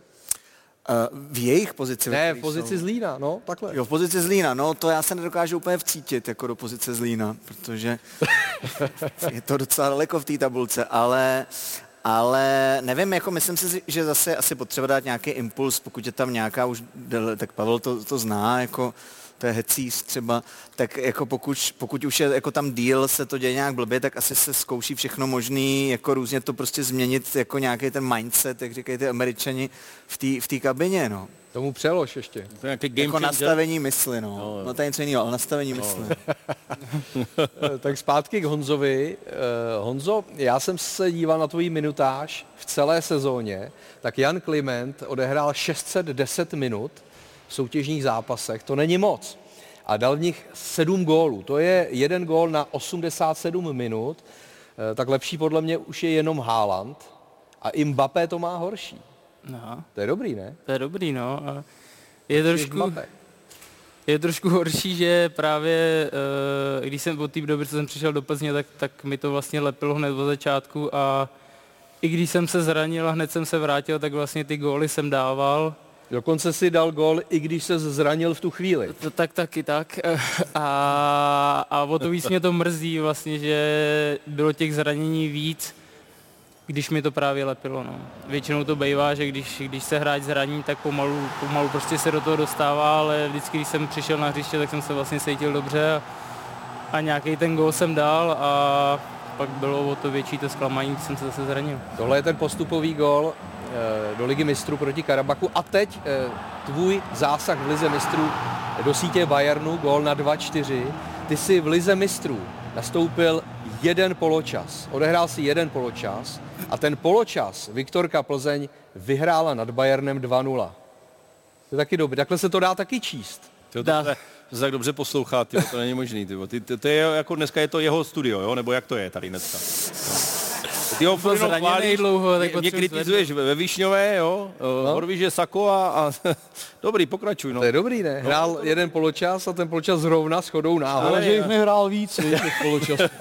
Uh, v jejich pozici? Ne, v pozici jsou. Zlína, no, takhle. Jo, v pozici Zlína, no to já se nedokážu úplně vcítit jako do pozice Zlína, protože (laughs) je to docela daleko v té tabulce, ale, ale nevím, jako myslím si, že zase asi potřeba dát nějaký impuls, pokud je tam nějaká už, tak Pavel to, to zná, jako to je hecís třeba, tak jako pokud, pokud už je jako tam deal, se to děje nějak blbě, tak asi se zkouší všechno možný, jako různě to prostě změnit, jako nějaký ten mindset, jak říkají ty američani v té v kabině, no. Tomu přelož ještě. To je nějaký game Jako changer. nastavení mysli, no. no, no to je něco jiného, ale nastavení mysli. Eh, (laughs) tak zpátky k Honzovi. Eh, Honzo, já jsem se díval na tvoji minutáž v celé sezóně, tak Jan Kliment odehrál 610 minut soutěžních zápasech, to není moc. A dal v nich 7 gólů, to je jeden gól na 87 minut, Eh, tak lepší podle mě už je jenom Haaland a Mbappé to má horší. No, To je dobrý, ne? to je dobrý, no. A je trošku, Mbappé. je trošku horší, že právě, uh, když jsem od té doby, co jsem přišel do Plzně, tak, tak mi to vlastně lepilo hned od začátku a i když jsem se zranil a hned jsem se vrátil, tak vlastně ty góly jsem dával. Dokonce si dal gól, i když se zranil v tu chvíli. To, tak taky tak. (laughs) A, a o to víc mě to mrzí vlastně, že bylo těch zranění víc, když mi to právě lepilo. No. Většinou to bývá, že když, když se hráč zraní, tak pomalu, pomalu prostě se do toho dostává, ale vždycky, když jsem přišel na hřiště, tak jsem se vlastně cítil dobře a, a nějaký ten gól jsem dal a pak bylo o to větší to zklamání, když jsem se zase zranil. Tohle je ten postupový gol do Ligy mistrů proti Karabaku. A teď eh, tvůj zásah v Lize mistrů do sítě Bayernu, gol na 2-4. Ty jsi v Lize mistrů nastoupil jeden poločas. Odehrál si jeden poločas a ten poločas Viktorka Plzeň vyhrála nad Bayernem 2-0. To je taky dobrý. Takhle se to dá taky číst. To, se, to se tak dobře poslouchá, tyjo, to není možný. Ty, ty, to je jako dneska je to jeho studio, jo? nebo jak to je tady dneska? Ty ho Byl chválíš, dlouho, tak mě, mě kritizuješ ve ve Víšňové, jo? No. Horvíš je Sako a, a (laughs) dobrý, pokračuj. No. To je dobrý, ne? Hrál jeden poločas a ten poločas zrovna s chodou náhod. Ale že jich nehrál víc, těch poločasů. (laughs)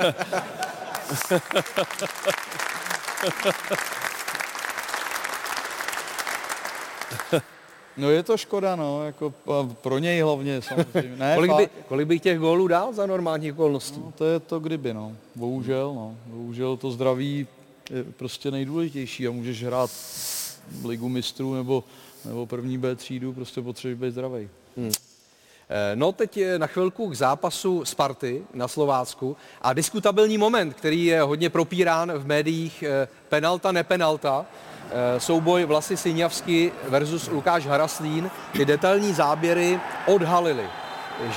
No je to škoda, no, jako pro něj hlavně samozřejmě. Ne, kolik, by, kolik bych těch gólů dal za normálních okolností? No, to je to kdyby, no. Bohužel, no. Bohužel to zdraví je prostě nejdůležitější a můžeš hrát ligu mistrů nebo, nebo první B třídu, prostě potřebuješ být zdravý. Hmm. Eh, No teď na chvilku k zápasu Sparty na Slovácku a diskutabilní moment, který je hodně propírán v médiích, eh, penalta, nepenalta, eh, souboj Vlasy Syňavsky versus Lukáš Haraslín. Ty detailní záběry odhalily,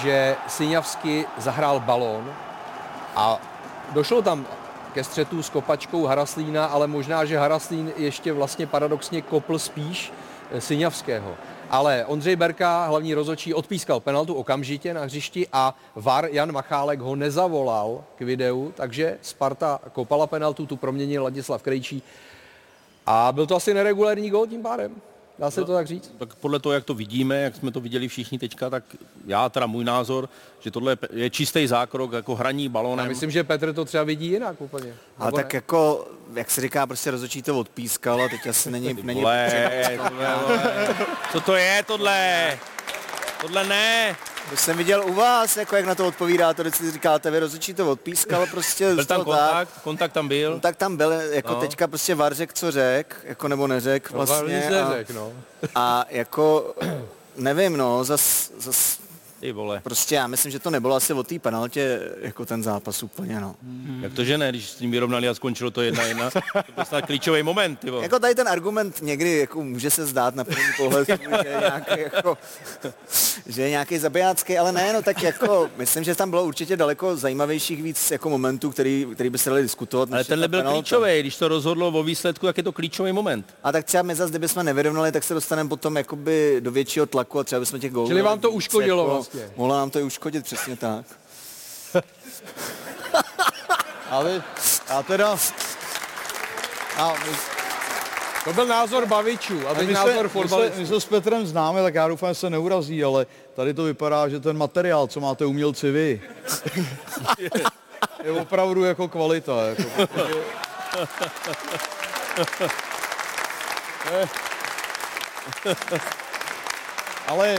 že Syňavsky zahrál balón a došlo tam ke střetu s kopačkou Haraslína, ale možná, že Haraslín ještě vlastně paradoxně kopl spíš eh, Syňavského. Ale Ondřej Berka, hlavní rozočí, odpískal penaltu okamžitě na hřišti a VAR Jan Machálek ho nezavolal k videu, takže Sparta kopala penaltu, tu proměnil Ladislav Krejčí a byl to asi neregulární gol tím pádem. Dá se to tak říct? Tak podle toho, jak to vidíme, jak jsme to viděli všichni teďka, tak já teda můj názor, že tohle je čistý zákrok, jako hraní Já balonem. myslím, že Petr to třeba vidí jinak úplně. Ale Nebo tak ne? jako, jak se říká, prostě rozhodčí to odpískal a teď asi není... není Vole, tohle, vole. Co to je tohle? Tohle ne. To jsem viděl u vás, jako jak na to odpovídáte, když si říkáte, vy rozhodčí to odpískal, prostě... Byl tam to tak. kontakt, kontakt tam byl. Tak tam byl, jako No. no. teďka prostě VAR řek, co řek, jako nebo neřek No, vlastně. a, neřek, no. a jako, nevím, no, zas, zas Ty vole. Prostě já myslím, že to nebylo asi o té penaltě jako ten zápas úplně, no. Jak to, že ne, když s tím vyrovnali a skončilo to jedna jedna. To byl snad klíčový moment, ty vole. Jako tady ten argument někdy jako může se zdát na první pohled, že je nějaký, jako, že je nějaký zabijácký, ale ne, no tak jako, myslím, že tam bylo určitě daleko zajímavějších víc jako momentů, který, který by se dali diskutovat. Ale tenhle byl penalta. klíčový, když to rozhodlo o výsledku, jak je to klíčový moment. A tak třeba my zase, kdybychom nevyrovnali, tak se dostaneme potom jakoby do většího tlaku a třeba bychom těch gólů... Čili vám to uškodilo jako, vlastně. Mohlo nám to i uškodit, přesně tak. (laughs) Ale já teda... A my, To byl názor bavičů a a teď názor fotbalistů. my se s Petrem známe, tak já doufám, že se neurazí, ale tady to vypadá, že ten materiál, co máte umělci vy, (laughs) je opravdu jako kvalita. Jako, protože, (laughs) Eh. ale,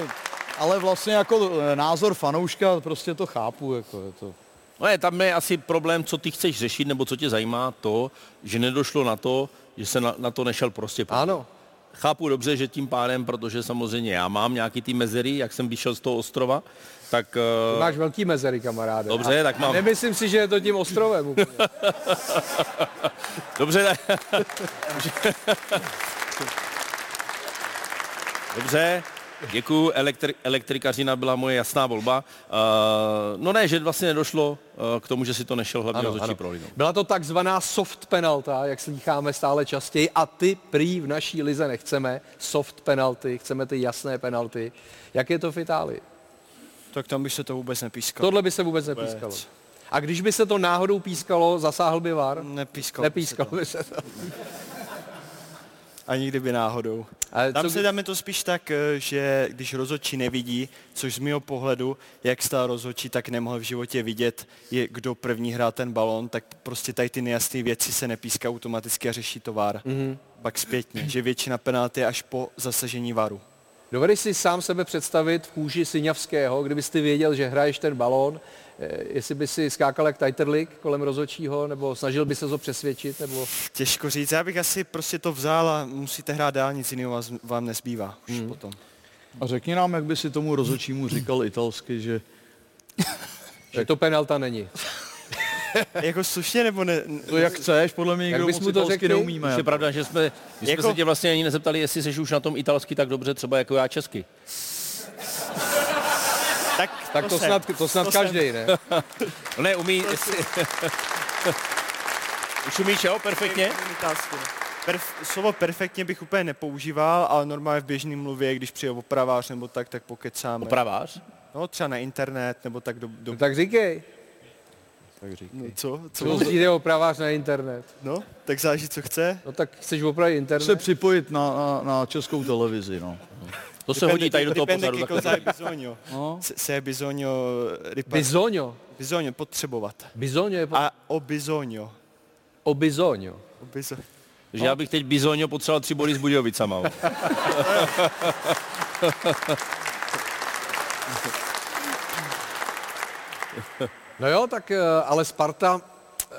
ale vlastně jako eh, názor fanouška, prostě to chápu. Jako je to. No je, tam je asi problém, co ty chceš řešit, nebo co tě zajímá, to, že nedošlo na to, že se na, na to nešel prostě podívat. Ano. Chápu dobře, že tím pádem, protože samozřejmě já mám nějaký ty mezery, jak jsem vyšel z toho ostrova, tak... Ty eh, máš velký mezery, kamaráde. Dobře, A tak mám. Nemyslím si, že je to tím ostrovem úplně. (laughs) Dobře, tak... (laughs) Dobře, děkuju, Elektri- elektrikařina byla moje jasná volba. Uh, no ne, že vlastně nedošlo uh, k tomu, že si to nešel hlavně Ano, rozhodčí ano. prohlídnout. Byla to takzvaná soft penalta, jak slýcháme stále častěji, a ty prý v naší lize nechceme soft penalty, chceme ty jasné penalty. Jak je to v Itálii? Tak tam by se to vůbec nepískalo. Tohle by se vůbec nepískalo. A když by se to náhodou pískalo, zasáhl by VAR? Nepískalo. Nepískalo by se to. Ani kdyby náhodou. Ale Tam co se dáme to spíš tak, eh, že když rozhodčí nevidí, což z mého pohledu, jak stál rozhodčí, tak nemohl v životě vidět, je, kdo první hrál ten balon, tak prostě tady ty nejasné věci se nepíská automaticky a řeší to VAR. Mhm. Pak zpětně, že většina penalty je až po zasažení VARu. Dovedeš si sám sebe představit v kůži Syňavského, kdybys ty věděl, že hraješ ten balón, jestli by si skákal jak Tajterlik kolem rozhodčího, nebo snažil by se ho přesvědčit, nebo... Těžko říct, já bych asi prostě to vzal a musíte hrát dál, nic jiného vás- vám nezbývá už Hmm. potom. A řekni nám, jak by si tomu rozhodčímu říkal italsky, že (laughs) Že to penalta není. (laughs) jako slušně nebo ne? to jak chceš, podle mě Jak nikdo bys moc mu to italsky řekl ty? neumíme. Je pravda, že jsme, my jsme Jako- se tě vlastně ani nezeptali, jestli jsi už na tom italsky tak dobře, třeba jako já česky. Tak, Tak to jsem. snad, to snad To jsem. každý, ne? No (laughs) ne, umí, jestli... (laughs) Už umíš, jo, perfektně? No. Perf- slovo perfektně bych úplně nepoužíval, ale normálně v běžné mluvě, když přijde opravář nebo tak, tak pokecáme. Opravář? No třeba na internet nebo tak do... do... No, tak říkej. tak říkej. No, co? Co? Co přijde opravář na internet? No, tak záleží, co chce. No tak chceš opravit internet? Se připojit na, na, na českou televizi, no. To se hodí tady do toho Dipende che cosa hai bisogno. no. Se, se hai bisogno... ripar- Bisogno. Bisogno, potřebovat. Bisogno je po... A o bisogno. o bisogno. O biso- Že já bych teď bizonio potřeboval tři body s Budějovicama. jo. (laughs) No jo, tak eh, ale Sparta eh,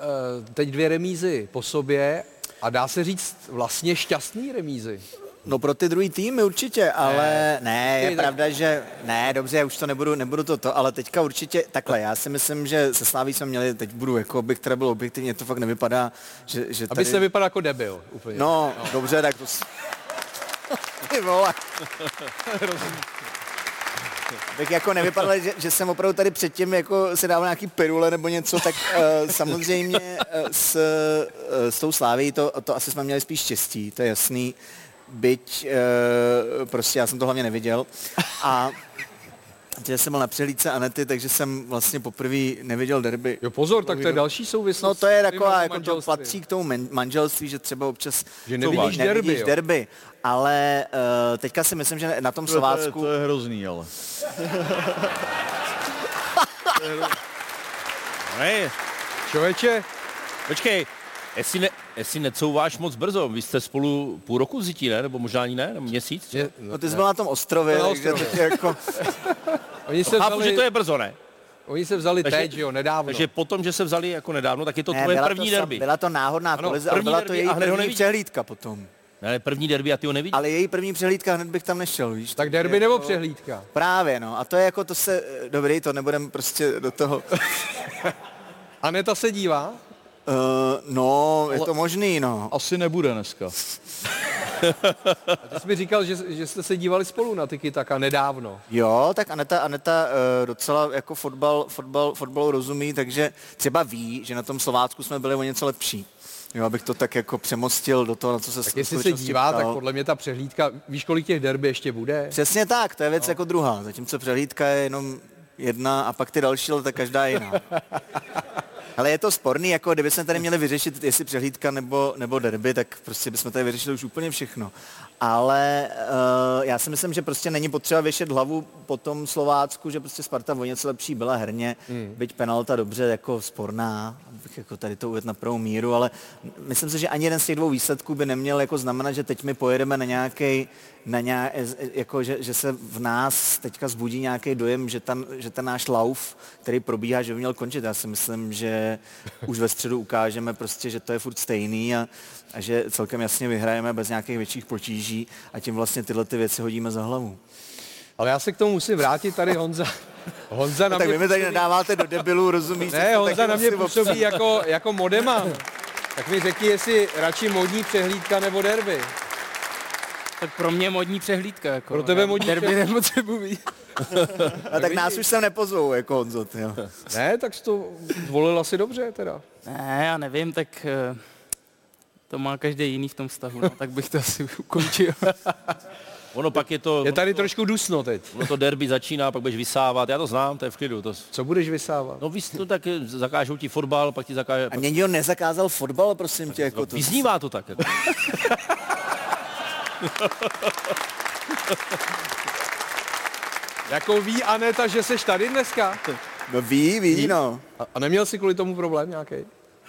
teď dvě remízy po sobě a dá se říct vlastně šťastný remízy. No pro ty druhý týmy určitě, ale ne, je Ty, tak- pravda, že ne, dobře, už to nebudu, nebudu to to, ale teďka určitě takhle, já si myslím, že se Sláví jsme měli, teď budu jako bych teda byl objektivně, to fakt nevypadá, že, že Aby se vypadal jako debil úplně. No, dobře, tak to... (laughs) Ty vole. (laughs) bych jako nevypadal, že, že jsem opravdu tady předtím jako si dával nějaký pirule nebo něco, tak uh, samozřejmě uh, s, uh, s tou sláví to, to asi jsme měli spíš štěstí, to je jasný. Byť uh, prostě já jsem to hlavně neviděl. A že jsem byl na přehlídce Anety, takže jsem vlastně poprvé neviděl derby. Jo pozor, tak to je další souvislost. No to je taková, jako to patří k tomu manželství, že třeba občas Že nevidíš derby, nevidíš jo. derby. Ale uh, teďka si myslím, že na tom To je- to je- Slovácku... to je hrozný, ale. (laughs) Ne, Člověče, počkej, jestli, ne, jestli necouváš moc brzo, vy jste spolu půl roku zití, ne? Nebo možná ani ne? Nebo měsíc? Je, No ty jsi byl na tom ostrově, To na ostrově. teď jako... (laughs) oni se Chápu, vzali, že to je brzo, ne? oni se vzali Takže- teď, že jo, nedávno. Takže potom, že se vzali jako nedávno, tak je to Ne, tvoje byla první to, sam- derby. Byla to náhodná Ano, kolize, ale první byla to derby její první přehlídka potom. Ne, první derby a ty ho nevidíš. Ale její první přehlídka, hned bych tam nešel, víš? tak derby nebo přehlídka? Právě, no. A to je jako, to se, dobrý, to nebudem prostě do toho. (laughs) Aneta se dívá? Uh, no, je to možný, no. Asi nebude dneska. (laughs) A ty jsi mi říkal, že, že jste se dívali spolu na Tiki Taka nedávno. Jo, tak Aneta, Aneta uh, docela jako fotbal, fotbal, fotbalu rozumí, takže třeba ví, že na tom Slovácku jsme byli o něco lepší. Jo, abych to tak jako přemostil do toho, na co se Tak jestli se dívá, tak podle mě ta přehlídka, víš, kolik těch derby ještě bude? Přesně tak, to je věc no. jako druhá. Zatímco přehlídka je jenom jedna a pak ty další, ale tak každá je jiná. (laughs) Ale je to sporný, jako kdyby jsme tady měli vyřešit, jestli přehlídka nebo, nebo derby, tak prostě bychom tady vyřešili už úplně všechno. Ale uh, já si myslím, že prostě není potřeba věšet hlavu po tom Slovácku, že prostě Sparta o něco lepší byla herně, hmm. byť penalta dobře jako sporná, abych jako tady to uvedl na prvou míru, ale myslím si, že ani jeden z těch dvou výsledků by neměl jako znamenat, že teď my pojedeme na nějaký na nějak, jako, že, že, se v nás teďka zbudí nějaký dojem, že, tam, že ten náš lauf, který probíhá, že by měl končit. Já si myslím, že už ve středu ukážeme prostě, že to je furt stejný a, a že celkem jasně vyhrajeme bez nějakých větších potíží a tím vlastně tyhle ty věci hodíme za hlavu. Ale já se k tomu musím vrátit tady Honza. Honza na No, tak mě vy mi tady působí- nedáváte do debilu, rozumíš? Ne, To Honza na mě působí jako, jako modeman. Tak mi řekni, jestli radši modní přehlídka nebo derby. Tak pro mě modní přehlídka. Jako, Pro tebe modní Derby přehlídka. nepotřebuji. (laughs) A tak nás už sem nepozvou, jako Honzo, ty jo. Ne, tak jsi to zvolil asi dobře teda. Ne, já nevím, tak eh, to má každý jiný v tom vztahu, no, tak bych to asi ukončil. (laughs) Ono pak je to... Je tady trošku dusno teď. Ono to derby začíná, pak budeš vysávat, já to znám, to je v klidu. To... Co budeš vysávat? No víš, to tak zakážou ti fotbal, pak ti zakáže... A mě nikdo nezakázal fotbal, prosím tě, jako to. Vyznívá to tak. Jako. (laughs) Jako ví Aneta, že seš tady dneska? No ví, ví, no. A, a neměl jsi kvůli tomu problém nějaký?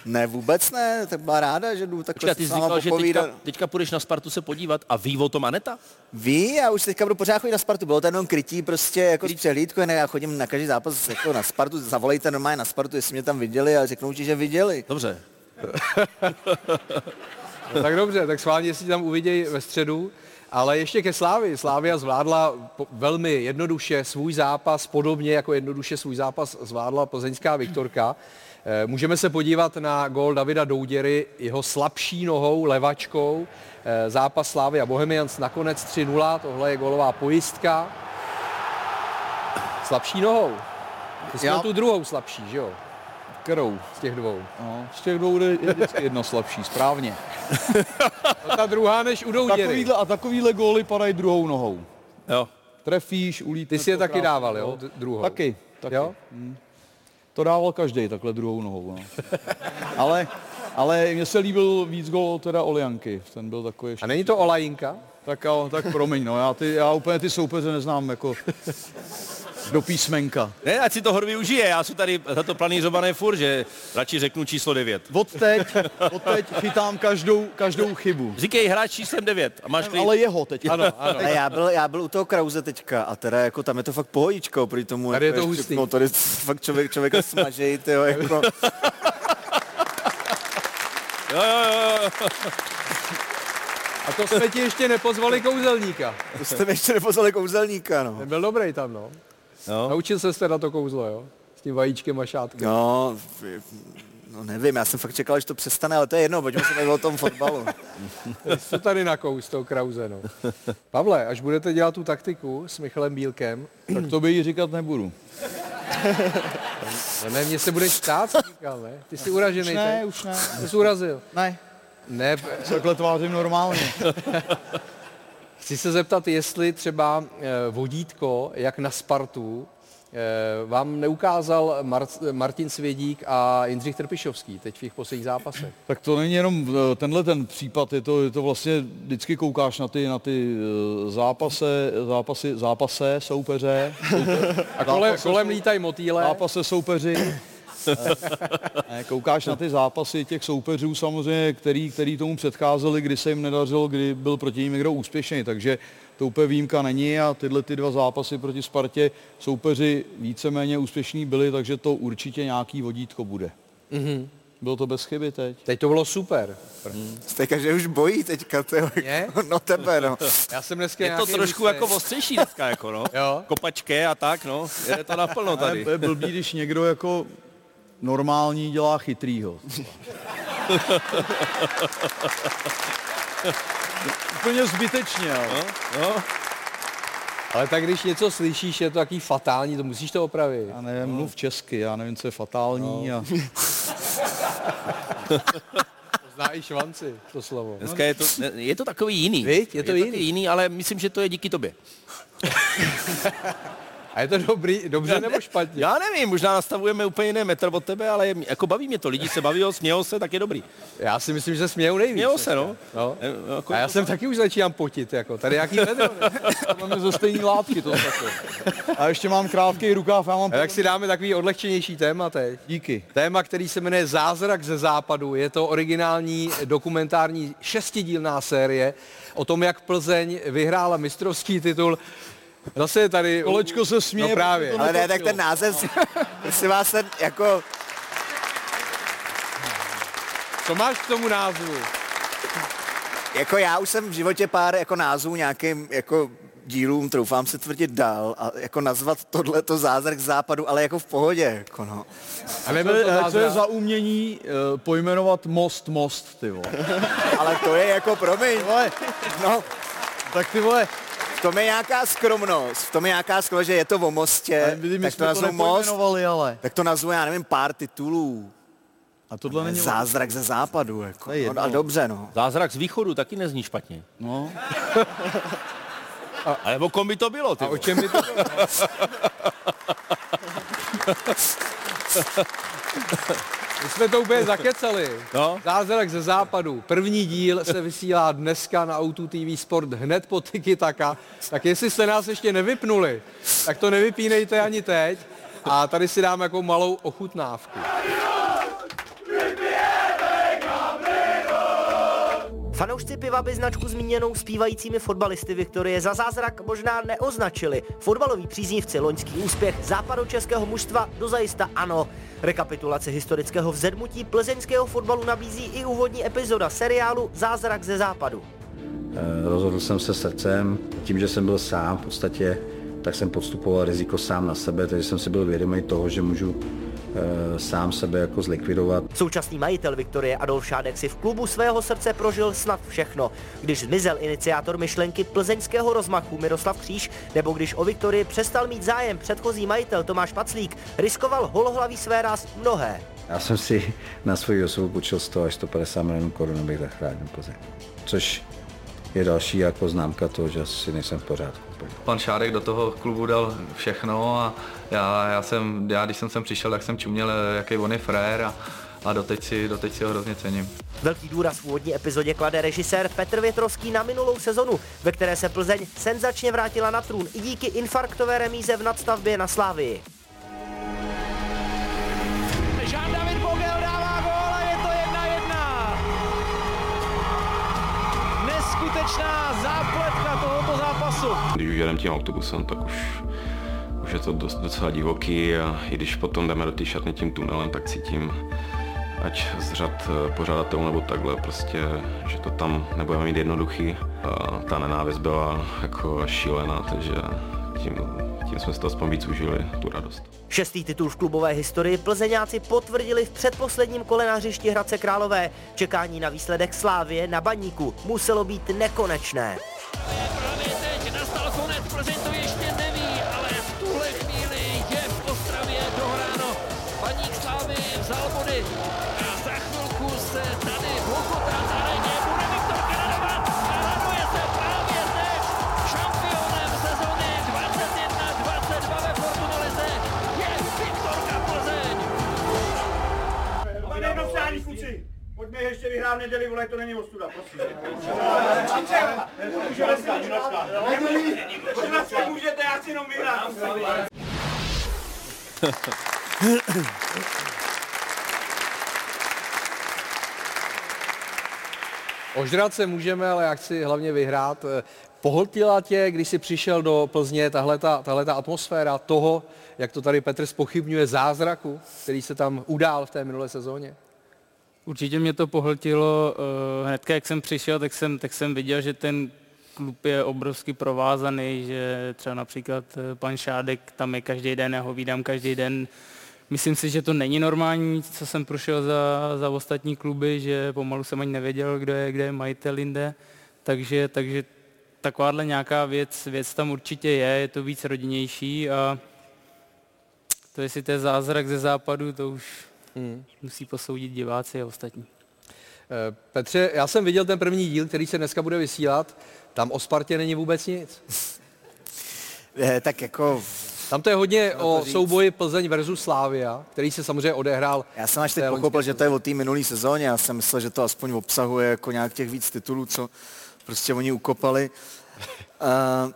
Ne, vůbec ne, tak byla ráda, že jdu takhle Počkej, ty s jsi říkal, že teďka, teďka půjdeš na Spartu se podívat a ví o tom Aneta? Ví, já už teďka budu pořád chodit na Spartu, bylo to jenom krytí prostě jako z přehlídku, ne, já chodím na každý zápas jako na Spartu, zavolejte normálně na Spartu, jestli mě tam viděli a řeknou ti, že viděli. Dobře. (laughs) No, tak dobře, tak schválně si tam uviděj ve středu. Ale ještě ke Slávy. Slávia zvládla velmi jednoduše svůj zápas, podobně jako jednoduše svůj zápas zvládla plzeňská Viktorka. Eh, Můžeme se podívat na gól Davida Douděry, jeho slabší nohou, levačkou. Eh, Zápas Slávy a Bohemians nakonec 3-0, tohle je gólová pojistka. Slabší nohou. Ty jsi Já- tu druhou slabší, že jo? Kterou? Z těch dvou. No, z těch dvou je vždycky jedna slabší, správně. (laughs) No, ta druhá než u Douděry. Takovýhle, a takovýhle góly padají druhou nohou. Jo. Trefíš, ulítne Ty jsi je taky dával, jo? D- druhou. Taky, taky. Jo? Hm. To dával každý takhle druhou nohou. No. (laughs) ale, ale mně se líbil víc gól teda Olianky. Ten byl takový ještě... A není to Olajinka? Tak, tak promiň, no, já, ty, já úplně ty soupeře neznám jako do písmenka. Ne, ať si to hor využije, já jsem tady za to planířované furt, že radši řeknu číslo 9. Od teď, od teď chytám každou, každou chybu. Říkej hráč číslem 9 a máš klid. Ale jeho teď. Ano, ano. Ne, já, byl, já byl u toho Krauze teďka a teda jako tam je to fakt pohodička oproti tomu. Tady je jako to ještě- hustý. No tady fakt člověk, člověka smažej, tyjo, jako. Jo, jo, jo, jo. A to jsme ti ještě nepozvali kouzelníka. To jste mi ještě nepozvali kouzelníka, no. Ten byl dobrý tam, no. No. Naučil se jste na to kouzlo, jo? S tím vajíčkem a šátkem. No, No nevím, já jsem fakt čekal, že to přestane, ale to je jedno, pojďme se bavit o tom fotbalu. (laughs) Co tady na kous toho Krause, no. Pavle, až budete dělat tu taktiku s Michalem Bílkem, tak to by jí říkat nebudu. no (laughs) ne, mě se budeš ptát, jsi říkal, ne? Ty jsi uražený, Už ne, teď? už ne. Ty jsi urazil. Ne. Ne, Takhle tvářím normálně. (laughs) Chci se zeptat, jestli třeba eh, vodítko, jak na Spartu, eh, vám neukázal Mar- Martin Svědík a Jindřich Trpišovský teď v těch posledních zápasech. Tak to není jenom eh, tenhle ten případ, je to, je to vlastně, vždycky koukáš na ty, na ty zápase, zápasy, zápase, soupeře. soupeře (laughs) A kolem, kolem lítají motýle. Zápase soupeři. (laughs) ne, koukáš na ty zápasy těch soupeřů samozřejmě, který, který tomu předcházeli, kdy se jim nedařilo, kdy byl proti ním někdo úspěšný, takže to úplně výjimka není a tyhle ty dva zápasy proti Spartě soupeři víceméně úspěšní byli, takže to určitě nějaký vodítko bude. Mm-hmm. Bylo to bez chyby teď? Teď to bylo super. Jste že už bojí teďka, to Je? (laughs) (laughs) No tebe, no. Já jsem dneska Je to trošku jako ostřejší dneska, jako no. Jo. Kopačké a tak, no. Je to naplno Ale tady. to je blbý, když někdo jako normální dělá chytrýho. Úplně zbytečně, ale. No, no. Ale tak když něco slyšíš, je to taký fatální, to musíš to opravit. Já nevím, mluv česky, já nevím, co je fatální. A... (laughs) Zná i švanci, to slovo. Dneska je to, je to takový jiný. Viď? Je to jiný. taky jiný, ale myslím, že to je díky tobě. (laughs) A je to dobrý, dobře nebo špatně? Já nevím, možná nastavujeme úplně jiný metr od tebe, ale je, jako baví mě to. Lidi se baví, smějou se, tak je dobrý. Já si myslím, že se smějou nejvíc. Smějou se, no. no. E, Jako, A já jsem taky už začínám potit, jako tady jaký vedro. (laughs) Máme ze stejné látky to takhle. A ještě mám krátký rukáv, já mám... A tak si dáme takový odlehčenější téma teď. Díky. Téma, který se jmenuje Zázrak ze západu. Je to originální dokumentární šestidílná série o tom, jak Plzeň vyhrála mistrovský titul. Zase je tady... Kolečko se směje, No právě. Ale ne, tak ten název, jestli vás ten, jako, Co máš k tomu názvu? jako já už jsem v životě pár jako názvů nějakým jako dílům, troufám se tvrdit dál a jako nazvat tohleto zázrak západu, ale jako v pohodě, jako no. A Co nebyl je, to co je za umění uh, pojmenovat most most, ty vole. Ale to je jako, promiň, vole. no, Tak ty vole, v tom je nějaká skromnost, v tom je nějaká skromnost, že je to o mostě, ale my, tak to nazvu most, ale. tak to nazvu, já nevím, pár titulů. A tohle není... Zázrak ze západu, jako. Je. No, a dobře, no. Zázrak z východu taky nezní špatně. No. A nebo kom by to bylo, ty A o čem by to bylo? (laughs) My jsme to úplně zakecali. No. Zázrak ze západu. První díl se vysílá dneska na Auto TV Sport hned po Tiki Taka. Tak jestli jste nás ještě nevypnuli, tak to nevypínejte ani teď. A tady si dáme jako malou ochutnávku. Fanoušci piva by značku zmíněnou zpívajícími fotbalisty Viktorie za zázrak možná neoznačili. Fotbaloví příznivci loňský úspěch západočeského mužstva dozajista ano. Rekapitulaci historického vzedmutí plzeňského fotbalu nabízí i úvodní epizoda seriálu Zázrak ze západu. Eh, Rozhodl jsem se srdcem, tím, že jsem byl sám v podstatě, tak jsem podstupoval riziko sám na sebe, takže jsem si byl vědomý toho, že můžu sám sebe jako zlikvidovat. Současný majitel Viktorie Adolf Šádek si v klubu svého srdce prožil snad všechno. Když zmizel iniciátor myšlenky plzeňského rozmachu Miroslav Kříž, nebo když o Viktorii přestal mít zájem předchozí majitel Tomáš Paclík, riskoval holohlavý své ráz mnohé. Já jsem si na svoji osobu půjčil 100 až 150 milionů korun, abych zachránil Plzeň. Což je další jako známka toho, že si nejsem v pořádku. Pan Šárek do toho klubu dal všechno a já, já, jsem, já když jsem sem přišel, tak jsem čuměl, jaký on je frér a, a doteď, si, doteď si ho hrozně cením. Velký důraz v úvodní epizodě klade režisér Petr Větrovský na minulou sezonu, ve které se Plzeň senzačně vrátila na trůn i díky infarktové remíze v nadstavbě na Slávii. Když už jedem tím autobusem, tak už, už je to dost, docela divoký a i když potom jdeme do té šatny tím tunelem, tak cítím, ať z řad eh, pořadatelů nebo takhle, prostě, že to tam nebudeme mít jednoduchý. A ta nenávist byla jako šílená, takže tím, tím jsme si to aspoň víc užili, tu radost. Šestý titul v klubové historii Plzeňáci potvrdili v předposledním kole na hřišti Hradce Králové. Čekání na výsledek Slávě na baníku muselo být nekonečné. Plzeň to ještě neví, ale v tuhle chvíli je v Ostravě dohráno. Baník Slávy vzal body a za chvilku se tady v Ještě vyhrát v neděli, vole, to není ostuda, prosím. Můžeme si můžete, já si jenom vyhrát. Ožrat se můžeme, ale já chci hlavně vyhrát. Pohltila tě, když jsi přišel do Plzně, tahle ta atmosféra toho, jak to tady Petr spochybňuje, zázraku, který se tam udál v té minulé sezóně? Určitě mě to pohltilo. eh, Hnedka, jak jsem přišel, tak jsem, tak jsem viděl, že ten klub je obrovsky provázaný, že třeba například eh, pan Šádek tam je každý den, já ho vídám každý den. Myslím si, že to není normální, co jsem prošel za, za ostatní kluby, že pomalu jsem ani nevěděl, kdo je, kde je majitel jinde. Takže, takže takováhle nějaká věc, věc tam určitě je, je to víc rodinnější a to, jestli to je zázrak ze západu, to už Hmm. musí posoudit diváci a ostatní. Eh, Petře, já jsem viděl ten první díl, který se dneska bude vysílat. Tam o Spartě není vůbec nic. (laughs) Eh, tak jako... Tam to je hodně to o říct. souboji Plzeň versus Slávia, který se samozřejmě odehrál. Já jsem až teď pochopil, že to je o té minulé sezóně. Já jsem myslel, že to aspoň obsahuje jako nějak těch víc titulů, co prostě oni ukopali. Uh,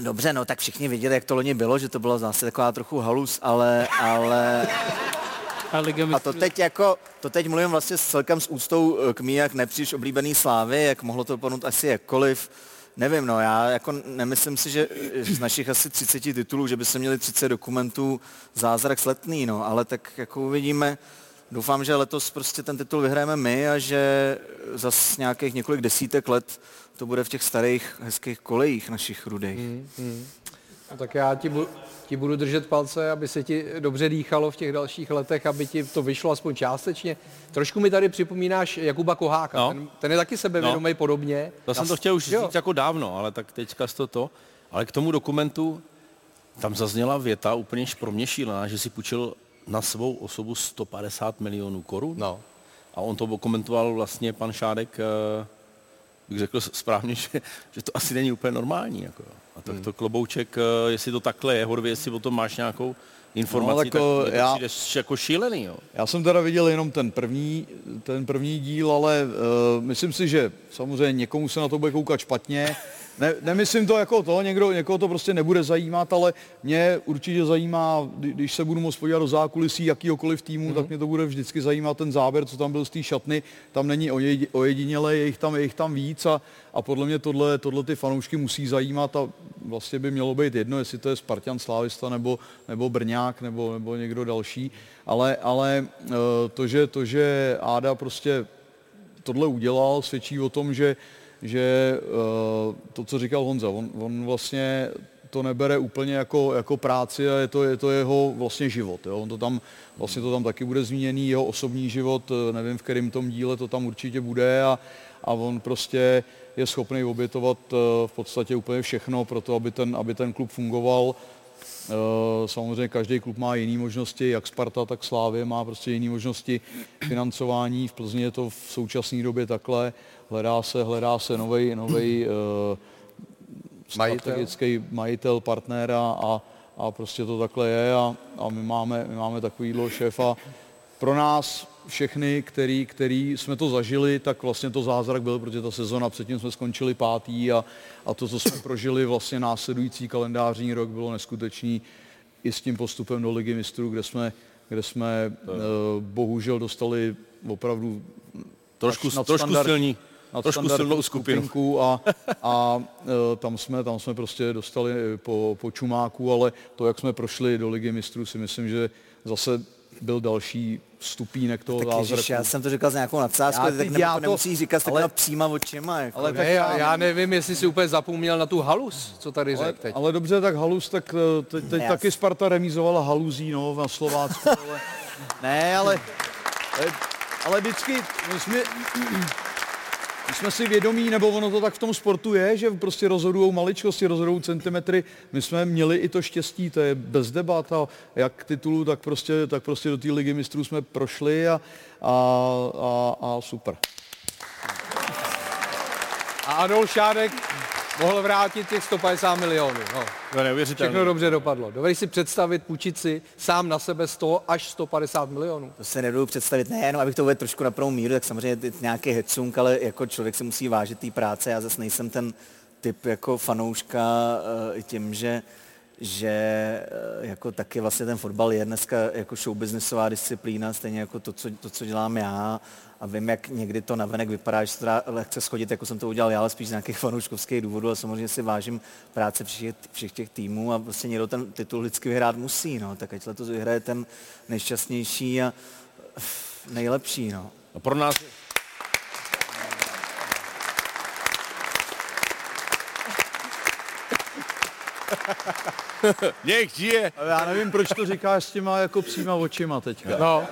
dobře, no tak všichni viděli, jak to loni bylo, že to bylo zase taková trochu halus, ale, ale A, Liga a to teď jako, to teď mluvím vlastně s celkem s úctou eh, k mý, jak nepříliš oblíbený slávy, jak mohlo to dopadnout asi jakkoliv. Nevím, no, já jako nemyslím si, že z našich asi 30 titulů, že by se měli 30 dokumentů zázrak sletný, no, ale tak jako uvidíme. Doufám, že letos prostě ten titul vyhrajeme my a že zas nějakých několik desítek let to bude v těch starých hezkých kolejích našich rudých. Hmm, hmm. No, tak já ti, bu- ti budu držet palce, aby se ti dobře dýchalo v těch dalších letech, aby ti to vyšlo aspoň částečně. Trošku mi tady připomínáš Jakuba Koháka, No. ten, ten je taky sebevědomý podobně. To jsem to chtěl už jo. říct jako dávno, ale tak teďka to to. Ale k tomu dokumentu tam zazněla věta úplně pro mě šílená, že si půjčil na svou osobu 150 milionů korun. No. A on to komentoval vlastně pan Šádek, eh, bych řekl správně, (laughs) že, že to asi není úplně normální. Jako. A tak to klobouček, eh, jestli to takhle je, Horvě, jestli o tom máš nějakou informaci, No, tak, tak, eh, to já- přijde jako šílený. Jo. Já jsem teda viděl jenom ten první, ten první díl, ale uh, myslím si, že samozřejmě někomu se na to bude koukat špatně. Ne, nemyslím to jako to, někdo, někoho to prostě nebude zajímat, ale mě určitě zajímá, kdy- když se budu moct podívat do zákulisí jakýhokoliv týmu, mm-hmm. tak mě to bude vždycky zajímat ten záběr, co tam byl z té šatny. Tam není ojedi- ojedinělé, je jich tam, je jich tam víc a, a podle mě tohle, tohle ty fanoušky musí zajímat a vlastně by mělo být jedno, jestli to je Spartan Slávista nebo, nebo Brňák nebo, nebo někdo další. Ale, ale eh, to, že, to, že Áda prostě tohle udělal, svědčí o tom, že, že eh, to, co říkal Honza, on, on vlastně to nebere úplně jako, jako práci a je to, je to jeho vlastně život. Jo? On to tam, vlastně to tam taky bude zmíněný, jeho osobní život, eh, nevím v kterém tom díle to tam určitě bude a, a on prostě je schopný obětovat eh, v podstatě úplně všechno pro to, aby ten, aby ten klub fungoval. Eh, Samozřejmě každý klub má jiné možnosti, jak Sparta, tak Slávě má prostě jiné možnosti financování. V Plzni je to v současné době takhle. Hledá se, hledá se novej, novej Majitel. strategický majitel, partnera a, a prostě to takhle je a, a my máme, my máme takovýhle šéfa. Pro nás všechny, který, který jsme to zažili, tak vlastně to zázrak byl, protože ta sezona předtím jsme skončili pátý a, a to, co jsme prožili vlastně následující kalendářní rok, bylo neskutečný i s tím postupem do Ligy mistrů, kde jsme, kde jsme uh, bohužel dostali opravdu Trošku- nad- trošku nadstandard- silní- trošku nadstandardní silnou skupinku a, a e, tam, jsme, tam jsme prostě dostali po, po čumáku, ale to, jak jsme prošli do Ligy mistrů, si myslím, že zase byl další stupínek toho Tak zázraku. ježiš, já jsem to říkal s nějakou nadsázkou, Já tak já to říkat s ale- takovýma příma očima. Jako. ale Ne, já, já nevím, jestli si úplně zapomněl na tu halus, co tady Ale, řekl teď. ale dobře, tak halus, tak eh, teď, teď Ne, taky Sparta remízovala haluzí, no, na Slovácku, (laughs) ale... ne, ale, ale, ale vždycky, my jsme, my jsme si vědomí, nebo ono to tak v tom sportu je, že prostě rozhodují maličkosti, rozhodují centimetry. My jsme měli i to štěstí, to je bez debat a jak titulu, tak prostě, tak prostě do té ligy mistrů jsme prošli a, a, a, a super. A Adolf Šádek mohl vrátit těch 150 milionů. No. To je neuvěřitelné. Všechno dobře dopadlo. Dovedeš si představit půjčit si sám na sebe 100 až 150 milionů. To se nedovedu představit, ne, jenom abych to uvedl trošku na prvou míru, tak samozřejmě nějaký hecung, ale jako člověk si musí vážit té práce. Já zase nejsem ten typ jako fanouška eh, tím, že že eh, jako taky vlastně ten fotbal je dneska jako showbiznesová disciplína, stejně jako to, co, to, co dělám já. A vím, jak někdy to navenek vypadá, že se to dá lehce schodit, jako jsem to udělal já, ale spíš z nějakých fanouškovských důvodů. A samozřejmě si vážím práce všech, všech těch týmů a vlastně někdo ten titul vždycky vyhrát musí. No. Tak ať letos vyhraje ten nejšťastnější a nejlepší. No. A pro nás (laughs) Nech žije. Ale já nevím, proč to říkáš s těma jako příma očima teďka. No.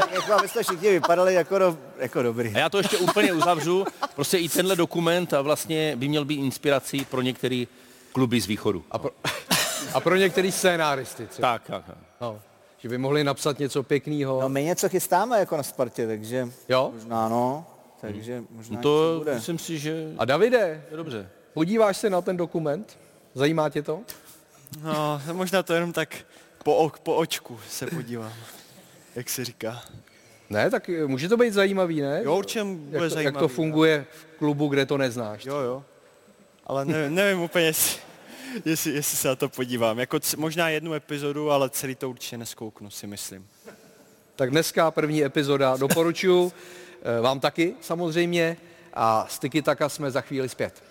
Tak jako abyste všichni vypadali jako, do, jako dobrý. A já to ještě úplně uzavřu. Prostě i tenhle dokument a vlastně by měl být inspirací pro některé kluby z východu. A pro, a pro některý scénáristy třeba. Tak, tak. tak. No. Že by mohli napsat něco pěkného. No my něco chystáme jako na Spartě, takže Jo? možná no. Takže možná No to bude. myslím si, že A Davide, je dobře. podíváš se na ten dokument? Zajímá tě to? No, možná to jenom tak po, ok, po očku se podívám, jak se říká. Ne, tak může to být zajímavý, ne? Jo, určitě bude jak to, zajímavý. Jak to funguje v klubu, kde to neznáš. Jo, jo. Ale nevím, nevím úplně, jestli, jestli, jestli se na to podívám. Jako c- možná jednu epizodu, ale celý to určitě neskouknu, si myslím. Tak dneska první epizoda doporučuji. (laughs) Eh, Vám taky samozřejmě. A Tiki Taka jsme za chvíli zpět.